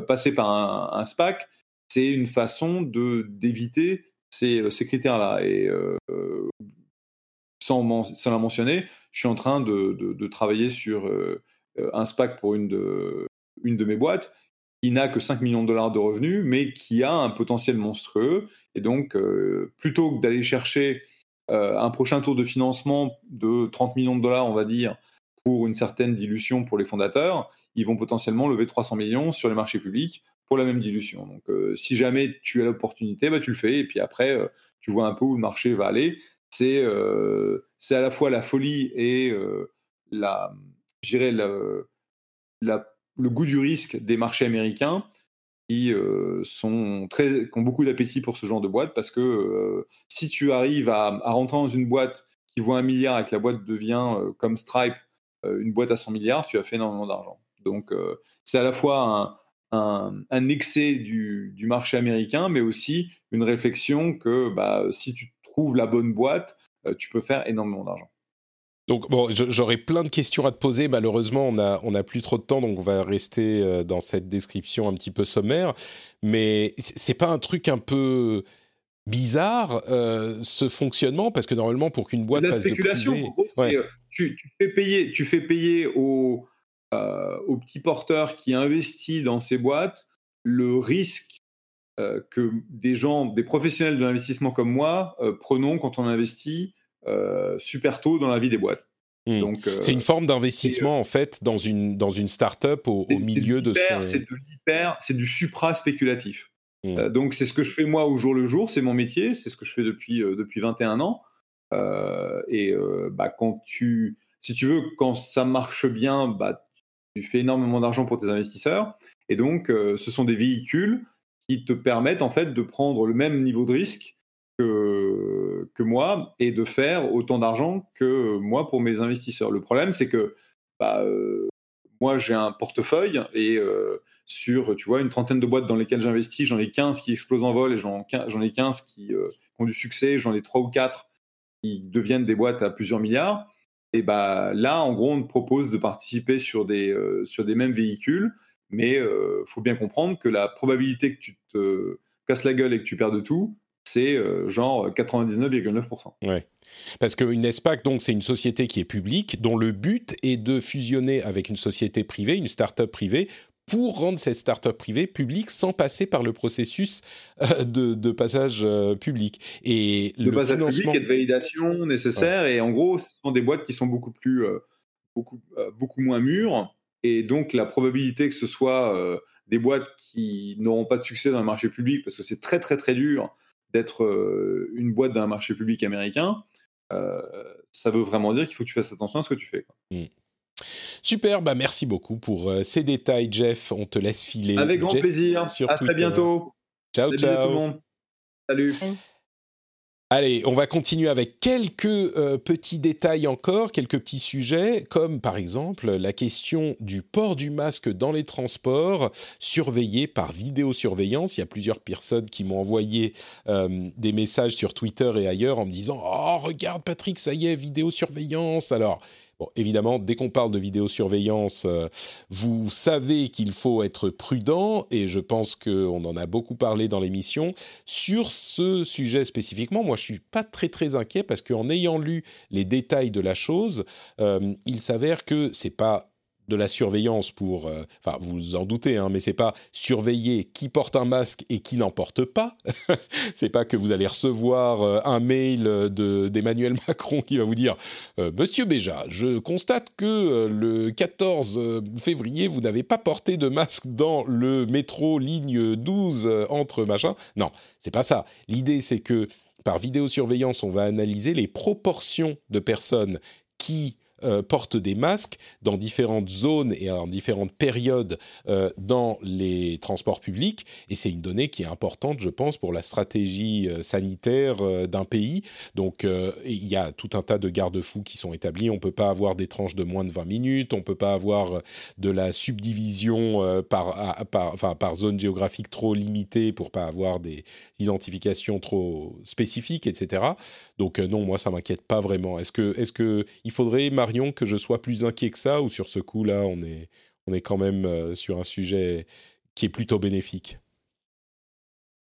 passer par un, SPAC, c'est une façon de d'éviter ces, euh, critères-là. Et euh, sans, sans, la mentionner, je suis en train de, de, travailler sur un SPAC pour une de, une de mes boîtes qui n'a que 5 millions de dollars de revenus, mais qui a un potentiel monstrueux. Et donc, plutôt que d'aller chercher un prochain tour de financement de 30 millions de dollars, on va dire, pour une certaine dilution pour les fondateurs, ils vont potentiellement lever 300 millions sur les marchés publics pour la même dilution. Donc, euh, si jamais tu as l'opportunité, bah, tu le fais. Et puis après, euh, tu vois un peu où le marché va aller. C'est euh, à la fois la folie et euh, la, la, le goût du risque des marchés américains qui, sont très, qui ont beaucoup d'appétit pour ce genre de boîte parce que si tu arrives à, à, rentrer dans une boîte qui vaut un milliard et que la boîte devient comme Stripe une boîte à 100 milliards, tu as fait énormément d'argent. Donc, euh, c'est à la fois un, excès du, marché américain, mais aussi une réflexion que bah, si tu trouves la bonne boîte, euh, tu peux faire énormément d'argent. Donc bon, j'aurais plein de questions à te poser. Malheureusement, on a on a plus trop de temps, donc on va rester euh, dans cette description un petit peu sommaire. Mais c'est pas un truc un peu bizarre ce fonctionnement? Parce que normalement pour qu'une boîte la spéculation, tu, tu, fais payer, tu fais payer aux euh, au petit porteur qui investit dans ces boîtes le risque euh, que des gens, des professionnels de l'investissement comme moi, euh, prenons quand on investit super tôt dans la vie des boîtes. Hmm. Donc, c'est une forme d'investissement en fait dans une dans une start-up au, milieu de son. C'est de l'hyper, c'est du supra spéculatif. Hmm. donc c'est ce que je fais moi au jour le jour, c'est mon métier, c'est ce que je fais depuis depuis 21 ans. et bah, quand tu, si tu veux, quand ça marche bien, bah, tu fais énormément d'argent pour tes investisseurs. Et donc, ce sont des véhicules qui te permettent en fait de prendre le même niveau de risque que, que moi et de faire autant d'argent que moi pour mes investisseurs. Le problème, c'est que bah, moi, j'ai un portefeuille et sur, tu vois, une trentaine de boîtes dans lesquelles j'investis, j'en ai 15 qui explosent en vol et j'en ai 15 qui, ont du succès, j'en ai 3 ou 4 qui deviennent des boîtes à plusieurs milliards. Et bah, là, en gros, on te propose de participer sur des, sur des mêmes véhicules, mais il faut bien comprendre que la probabilité que tu te casses la gueule et que tu perds de tout, c'est genre 99,9%. Ouais. Parce qu'une SPAC, donc, c'est une société qui est publique, dont le but est de fusionner avec une société privée, une start-up privée, pour rendre cette start-up privée publique sans passer par le processus euh, de, passage euh, public. Et le passage public et de validation nécessaire. Et en gros, ce sont des boîtes qui sont beaucoup plus, euh, beaucoup, beaucoup moins mûres. Et donc, la probabilité que ce soit des boîtes qui n'auront pas de succès dans le marché public, parce que c'est très, très, très dur d'être une boîte dans un marché public américain, ça veut vraiment dire qu'il faut que tu fasses attention à ce que tu fais. Quoi. Mmh. Super, bah merci beaucoup pour euh, ces détails, Jeff. On te laisse filer. Avec grand plaisir. Sur à très bientôt. Ciao, ciao. tout le monde. Salut. Allez, on va continuer avec quelques euh, petits détails encore, quelques petits sujets, comme par exemple la question du port du masque dans les transports, surveillé par vidéosurveillance. Il y a plusieurs personnes qui m'ont envoyé euh, des messages sur Twitter et ailleurs en me disant Oh, regarde Patrick, ça y est, vidéosurveillance. Alors, Évidemment, dès qu'on parle de vidéosurveillance, euh, vous savez qu'il faut être prudent, et je pense qu'on en a beaucoup parlé dans l'émission. Sur ce sujet spécifiquement, moi, je suis pas très très inquiet parce qu'en ayant lu les détails de la chose, euh, il s'avère que c'est pas de la surveillance pour, euh, enfin vous en doutez, hein, mais c'est pas surveiller qui porte un masque et qui n'en porte pas. c'est pas que vous allez recevoir euh, un mail de d'Emmanuel Macron qui va vous dire euh, Monsieur Béja, je constate que le 14 février vous n'avez pas porté de masque dans le métro ligne 12 entre machin. Non, c'est pas ça. L'idée c'est que par vidéosurveillance, on va analyser les proportions de personnes qui euh, portent des masques dans différentes zones et en différentes périodes euh, dans les transports publics. Et c'est une donnée qui est importante, je pense, pour la stratégie euh, sanitaire d'un pays. Donc, il y a tout un tas de garde-fous qui sont établis. On ne peut pas avoir des tranches de moins de 20 minutes. On ne peut pas avoir de la subdivision par, par, enfin, par zone géographique trop limitée pour pas avoir des identifications trop spécifiques, etc. Donc, non, moi, ça m'inquiète pas vraiment. Est-ce que, il faudrait que je sois plus inquiet que ça ou sur ce coup-là, on est, on est quand même euh, sur un sujet qui est plutôt bénéfique?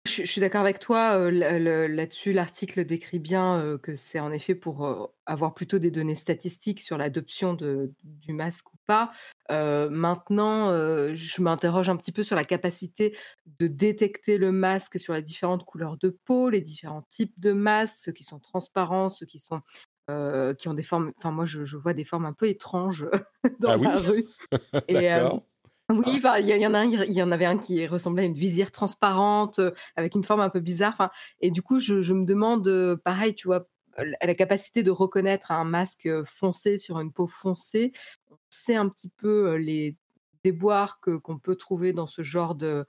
Je, suis d'accord avec toi euh, là-dessus. L'article décrit bien euh, que c'est en effet pour avoir plutôt des données statistiques sur l'adoption du masque ou pas. maintenant, je m'interroge un petit peu sur la capacité de détecter le masque sur les différentes couleurs de peau, les différents types de masques, ceux qui sont transparents, ceux qui sont euh, qui ont des formes. Enfin, moi, je, vois des formes un peu étranges dans ah la rue. Et, euh, oui, il y, en a il y en avait un qui ressemblait à une visière transparente euh, avec une forme un peu bizarre. Et du coup, je, me demande, pareil, tu vois, la capacité de reconnaître un masque foncé sur une peau foncée. On sait un petit peu les déboires que qu'on peut trouver dans ce genre de,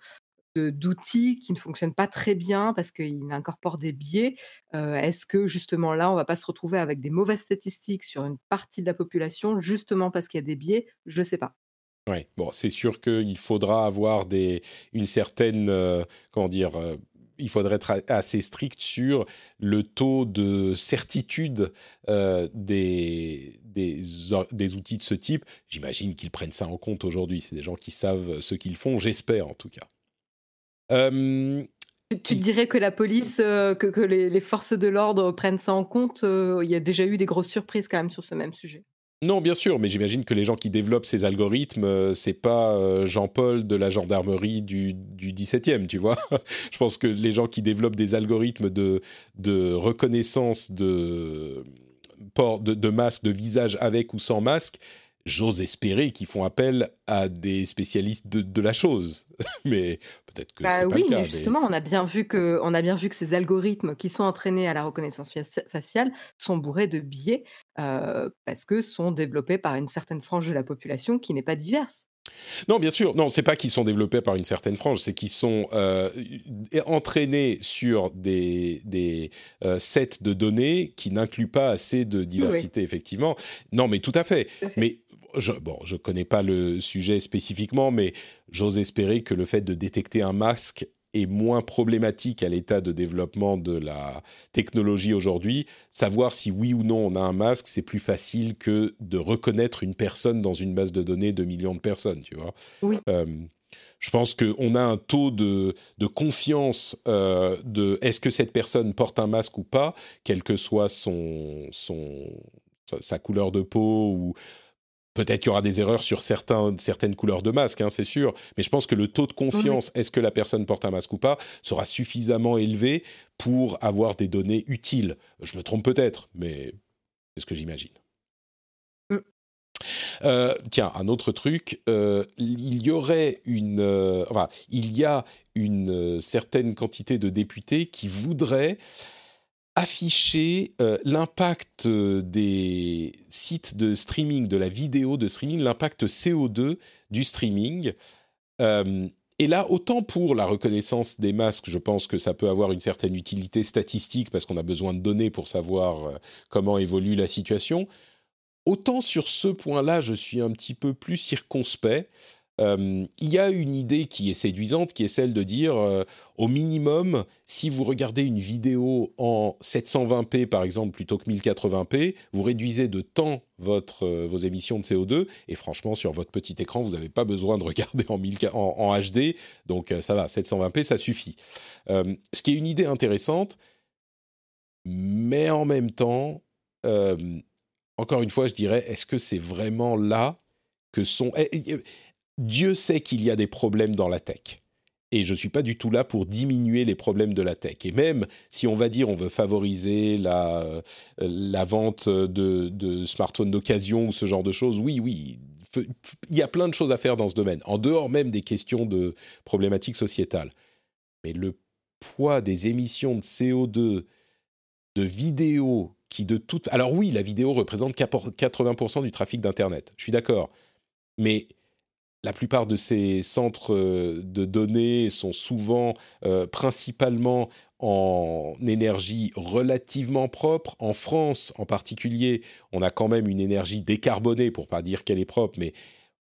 d'outils qui ne fonctionnent pas très bien parce qu'ils incorporent des biais. Est-ce que justement là, on va pas se retrouver avec des mauvaises statistiques sur une partie de la population justement parce qu'il y a des biais? Je ne sais pas. Oui, bon, c'est sûr qu'il faudra avoir une certaine, comment dire, il faudrait être assez strict sur le taux de certitude des, des, outils de ce type. J'imagine qu'ils prennent ça en compte aujourd'hui. C'est des gens qui savent ce qu'ils font, j'espère en tout cas. Euh, tu, dirais que la police, euh, que, les, forces de l'ordre prennent ça en compte euh, Il y a déjà eu des grosses surprises quand même sur ce même sujet. Non, bien sûr, mais j'imagine que les gens qui développent ces algorithmes, c'est pas Jean-Paul de la gendarmerie du, du 17e, tu vois. Je pense que les gens qui développent des algorithmes de, de reconnaissance de port de, de masque, de visage avec ou sans masque, j'ose espérer qu'ils font appel à des spécialistes de, la chose. mais peut-être que bah c'est pas le cas. Mais justement, on a bien vu que, on a bien vu que ces algorithmes qui sont entraînés à la reconnaissance faciale sont bourrés de biais euh, parce que sont développés par une certaine frange de la population qui n'est pas diverse. Non, bien sûr. Non, c'est pas qu'ils sont développés par une certaine frange, c'est qu'ils sont euh, entraînés sur des, des euh, sets de données qui n'incluent pas assez de diversité, effectivement. Non, mais tout à fait. Mais je, bon, je connais pas le sujet spécifiquement, mais j'ose espérer que le fait de détecter un masque est moins problématique à l'état de développement de la technologie aujourd'hui. Savoir si oui ou non on a un masque, c'est plus facile que de reconnaître une personne dans une base de données de millions de personnes, tu vois. Oui. Euh, je pense qu'on a un taux de, de confiance euh, de est-ce que cette personne porte un masque ou pas, quelle que soit son, son, sa couleur de peau ou Peut-être qu'il y aura des erreurs sur certains, certaines couleurs de masque, hein, c'est sûr, mais je pense que le taux de confiance, est-ce que la personne porte un masque ou pas, sera suffisamment élevé pour avoir des données utiles. Je me trompe peut-être, mais c'est ce que j'imagine. Mm. Euh, tiens, un autre truc, euh, il y aurait une, euh, enfin, il y a une certaine quantité de députés qui voudraient afficher euh, l'impact euh, des sites de streaming, de la vidéo de streaming, l'impact CO2 du streaming. Euh, et là, autant pour la reconnaissance des masques, je pense que ça peut avoir une certaine utilité statistique parce qu'on a besoin de données pour savoir comment évolue la situation. Autant sur ce point-là, je suis un petit peu plus circonspect. Euh, il y a une idée qui est séduisante, qui est celle de dire, euh, au minimum, si vous regardez une vidéo en 720p par exemple plutôt que 1080p, vous réduisez de temps euh, vos émissions de CO2, et franchement, sur votre petit écran, vous n'avez pas besoin de regarder en, en, HD, donc ça va, 720p, ça suffit. ce qui est une idée intéressante, mais en même temps, encore une fois, je dirais, est-ce que c'est vraiment là que sont... Dieu sait qu'il y a des problèmes dans la tech. Et je ne suis pas du tout là pour diminuer les problèmes de la tech. Et même si on va dire on veut favoriser la, euh, la vente de, smartphones d'occasion ou ce genre de choses, oui, oui, il y a plein de choses à faire dans ce domaine, en dehors même des questions de problématiques sociétales. Mais le poids des émissions de CO2 de vidéos qui de toute... Alors oui, la vidéo représente 80% du trafic d'Internet, je suis d'accord. Mais la plupart de ces centres euh, de données sont souvent euh, principalement en énergie relativement propre. En France, en particulier, on a quand même une énergie décarbonée, pour pas dire qu'elle est propre, mais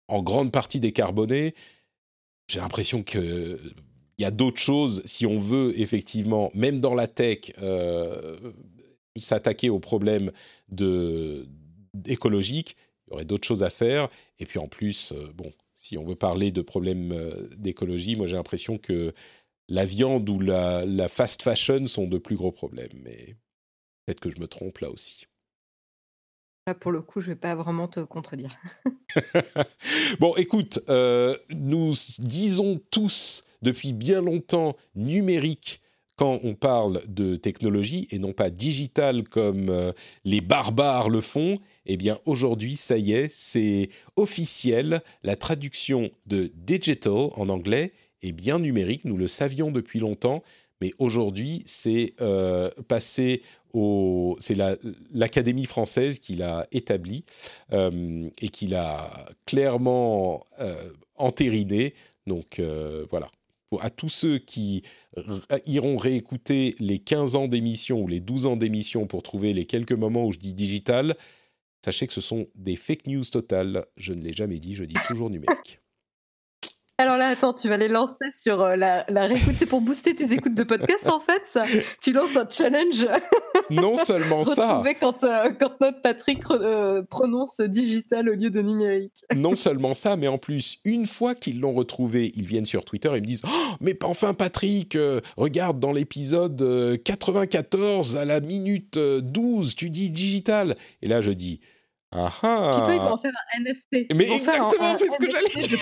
en grande partie décarbonée. J'ai l'impression qu'il y a d'autres choses, si on veut effectivement, même dans la tech, euh, s'attaquer aux problèmes écologiques, il y aurait d'autres choses à faire. Et puis en plus, bon, si on veut parler de problèmes euh, d'écologie, moi j'ai l'impression que la viande ou la, fast fashion sont de plus gros problèmes. Mais peut-être que je me trompe là aussi. Là, pour le coup, je ne vais pas vraiment te contredire. bon, écoute, euh, nous disons tous depuis bien longtemps numérique quand on parle de technologie et non pas digital comme euh, les barbares le font, eh bien aujourd'hui, ça y est, c'est officiel. La traduction de digital en anglais est bien numérique. Nous le savions depuis longtemps, mais aujourd'hui, c'est euh, passé au. C'est l'Académie française qui l'a établi euh, et qui l'a clairement entériné. Donc voilà à tous ceux qui iront réécouter les 15 ans d'émission ou les 12 ans d'émission pour trouver les quelques moments où je dis digital, sachez que ce sont des fake news totales. Je ne l'ai jamais dit, je dis toujours numérique. Alors là, attends, tu vas les lancer sur euh, la, réécoute. C'est pour booster tes écoutes de podcast, en fait, ça Tu lances un challenge Non seulement ça quand, euh, quand notre Patrick euh, prononce digital au lieu de numérique. non seulement ça, mais en plus, une fois qu'ils l'ont retrouvé, ils viennent sur Twitter et me disent oh, Mais enfin, Patrick, regarde dans l'épisode 94 à la minute 12, tu dis digital. Et là, je dis ah ah Qui, toi, en faire un NFT. Mais exactement, c'est ce que j'allais dire.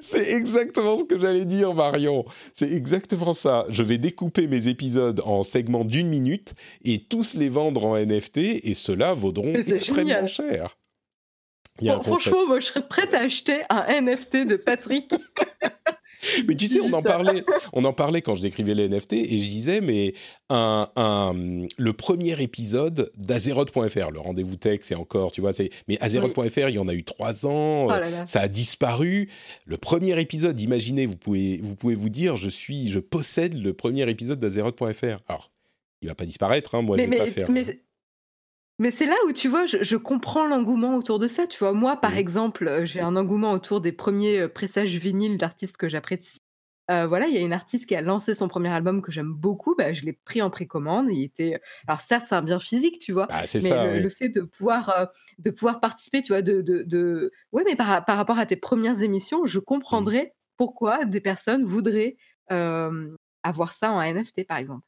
C'est exactement ce que j'allais dire, Marion. C'est exactement ça. Je vais découper mes épisodes en segments d'une minute et tous les vendre en NFT et ceux-là vaudront extrêmement cher. franchement, moi, je serais prête à acheter un NFT de Patrick. mais tu sais, on en parlait, on en parlait quand je décrivais les NFT et je disais, mais un, le premier épisode d'Azeroth.fr, le rendez-vous tech, c'est encore, tu vois, c'est, mais Azeroth.fr, il y en a eu trois ans, oh ça a disparu. Le premier épisode, imaginez, vous pouvez, vous pouvez vous dire, je suis, je possède le premier épisode d'Azeroth.fr. Alors, il va pas disparaître, hein, moi, je vais pas faire. Mais c'est là où tu vois, je, comprends l'engouement autour de ça. Tu vois, moi, par mmh. exemple, euh, j'ai un engouement autour des premiers euh, pressages vinyles d'artistes que j'apprécie. Euh, voilà, il y a une artiste qui a lancé son premier album que j'aime beaucoup. Bah, je l'ai pris en précommande. Il était, alors certes, c'est un bien physique, tu vois, bah, mais le, fait de pouvoir, de pouvoir participer, tu vois, de, de, ouais, mais par, par, rapport à tes premières émissions, je mmh. comprendrais pourquoi des personnes voudraient avoir ça en NFT, par exemple.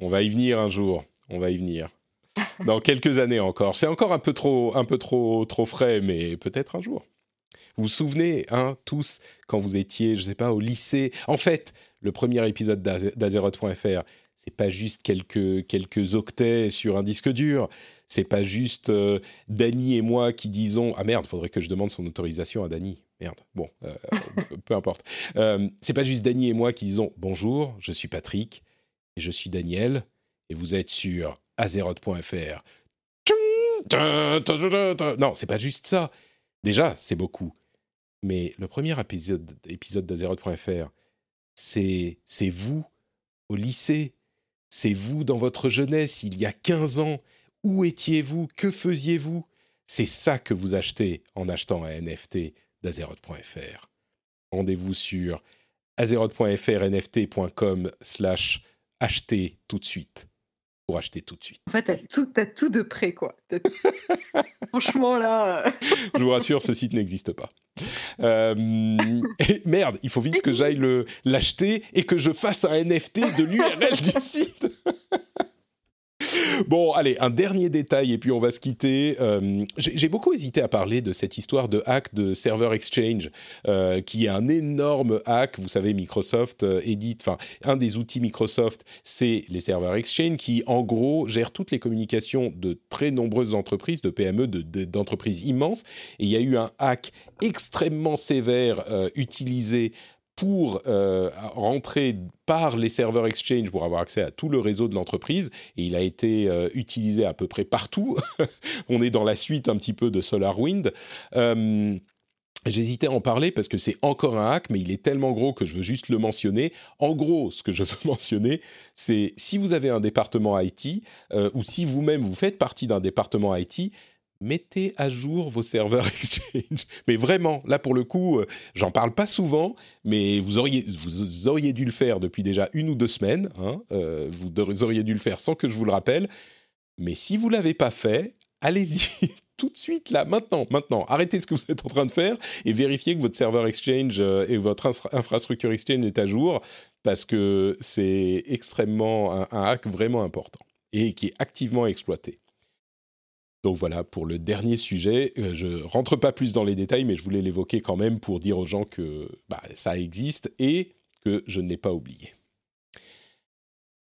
On va y venir un jour. On va y venir dans quelques années encore. C'est encore un peu trop, un peu trop, trop frais, mais peut-être un jour. Vous vous souvenez, hein, tous, quand vous étiez, je sais pas, au lycée. En fait, le premier épisode d'Azeroth.fr, c'est pas juste quelques, quelques octets sur un disque dur. C'est pas juste euh, Dany et moi qui disons ah merde, faudrait que je demande son autorisation à Dany. Merde. Bon, euh, peu importe. Euh, c'est pas juste Dany et moi qui disons bonjour, je suis Patrick et je suis Daniel et vous êtes sur azeroth.fr. Non, c'est pas juste ça. Déjà, c'est beaucoup. Mais le premier épisode, d'Azeroth.fr, c'est, c'est vous au lycée. C'est vous dans votre jeunesse, il y a 15 ans. Où étiez-vous? Que faisiez-vous? C'est ça que vous achetez en achetant un NFT d'Azeroth.fr. Rendez-vous sur azeroth.fr nft.com slash acheter tout de suite acheter tout de suite. En fait, t'as tout, as tout de près, quoi. Franchement, là. Euh. Je vous rassure, ce site n'existe pas. Euh, merde, il faut vite que j'aille l'acheter et que je fasse un NFT de l'URL du site. Bon, allez, un dernier détail et puis on va se quitter. Euh, j'ai beaucoup hésité à parler de cette histoire de hack de Server Exchange, euh, qui est un énorme hack. Vous savez, Microsoft euh, édite, enfin, un des outils Microsoft, c'est les Server Exchange, qui en gros gèrent toutes les communications de très nombreuses entreprises, de PME, d'entreprises immenses. Et il y a eu un hack extrêmement sévère utilisé pour euh, rentrer par les serveurs Exchange pour avoir accès à tout le réseau de l'entreprise et il a été euh, utilisé à peu près partout. On est dans la suite un petit peu de SolarWind. Euh, j'hésitais à en parler parce que c'est encore un hack, mais il est tellement gros que je veux juste le mentionner. En gros, ce que je veux mentionner, c'est si vous avez un département IT ou si vous-même vous faites partie d'un département IT, mettez à jour vos serveurs Exchange. Mais vraiment, là pour le coup, euh, j'en parle pas souvent, mais vous auriez, vous auriez dû le faire depuis déjà une ou deux semaines. Hein, euh, vous auriez dû le faire sans que je vous le rappelle. Mais si vous l'avez pas fait, allez-y tout de suite là, maintenant, maintenant. Arrêtez ce que vous êtes en train de faire et vérifiez que votre serveur Exchange euh, et votre infrastructure Exchange est à jour parce que c'est extrêmement un, un hack vraiment important et qui est activement exploité. Donc voilà pour le dernier sujet. Euh, je rentre pas plus dans les détails, mais je voulais l'évoquer quand même pour dire aux gens que bah, ça existe et que je ne l'ai pas oublié.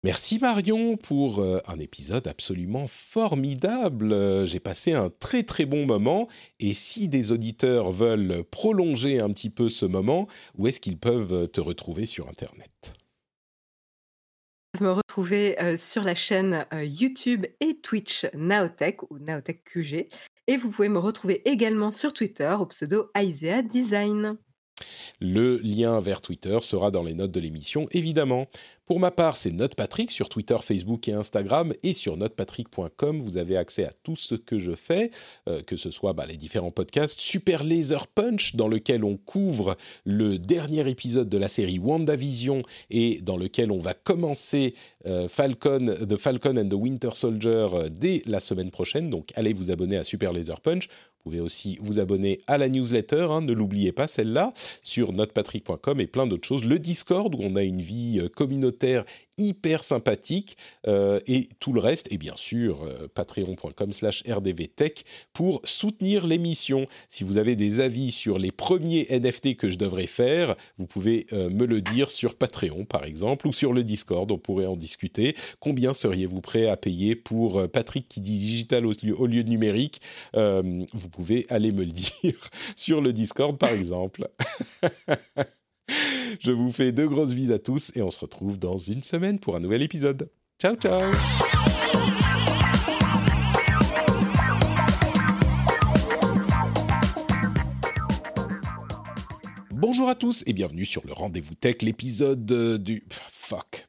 Merci Marion pour euh, un épisode absolument formidable. J'ai passé un très très bon moment et si des auditeurs veulent prolonger un petit peu ce moment, où est-ce qu'ils peuvent te retrouver sur Internet? Me retrouver sur la chaîne YouTube et Twitch Naotech ou Naotech QG. Et vous pouvez me retrouver également sur Twitter au pseudo Isaiah Design. Le lien vers Twitter sera dans les notes de l'émission, évidemment. Pour ma part, c'est NotePatrick sur Twitter, Facebook et Instagram. Et sur notepatrick.com, vous avez accès à tout ce que je fais, euh, que ce soit bah, les différents podcasts. Super Laser Punch, dans lequel on couvre le dernier épisode de la série WandaVision et dans lequel on va commencer euh, Falcon, The Falcon and the Winter Soldier euh, dès la semaine prochaine. Donc allez vous abonner à Super Laser Punch. Vous pouvez aussi vous abonner à la newsletter, hein, ne l'oubliez pas celle-là, sur notepatrick.com et plein d'autres choses. Le Discord, où on a une vie communautaire hyper sympathique euh, et tout le reste et bien sûr euh, patreon.com slash rdvtech pour soutenir l'émission. Si vous avez des avis sur les premiers NFT que je devrais faire vous pouvez euh, me le dire sur Patreon par exemple ou sur le Discord. On pourrait en discuter. Combien seriez-vous prêt à payer pour Patrick qui dit digital au lieu de numérique vous pouvez aller me le dire sur le Discord par exemple Je vous fais de grosses vies à tous et on se retrouve dans une semaine pour un nouvel épisode. Ciao ciao Bonjour à tous et bienvenue sur le Rendez-vous Tech, l'épisode du... Fuck.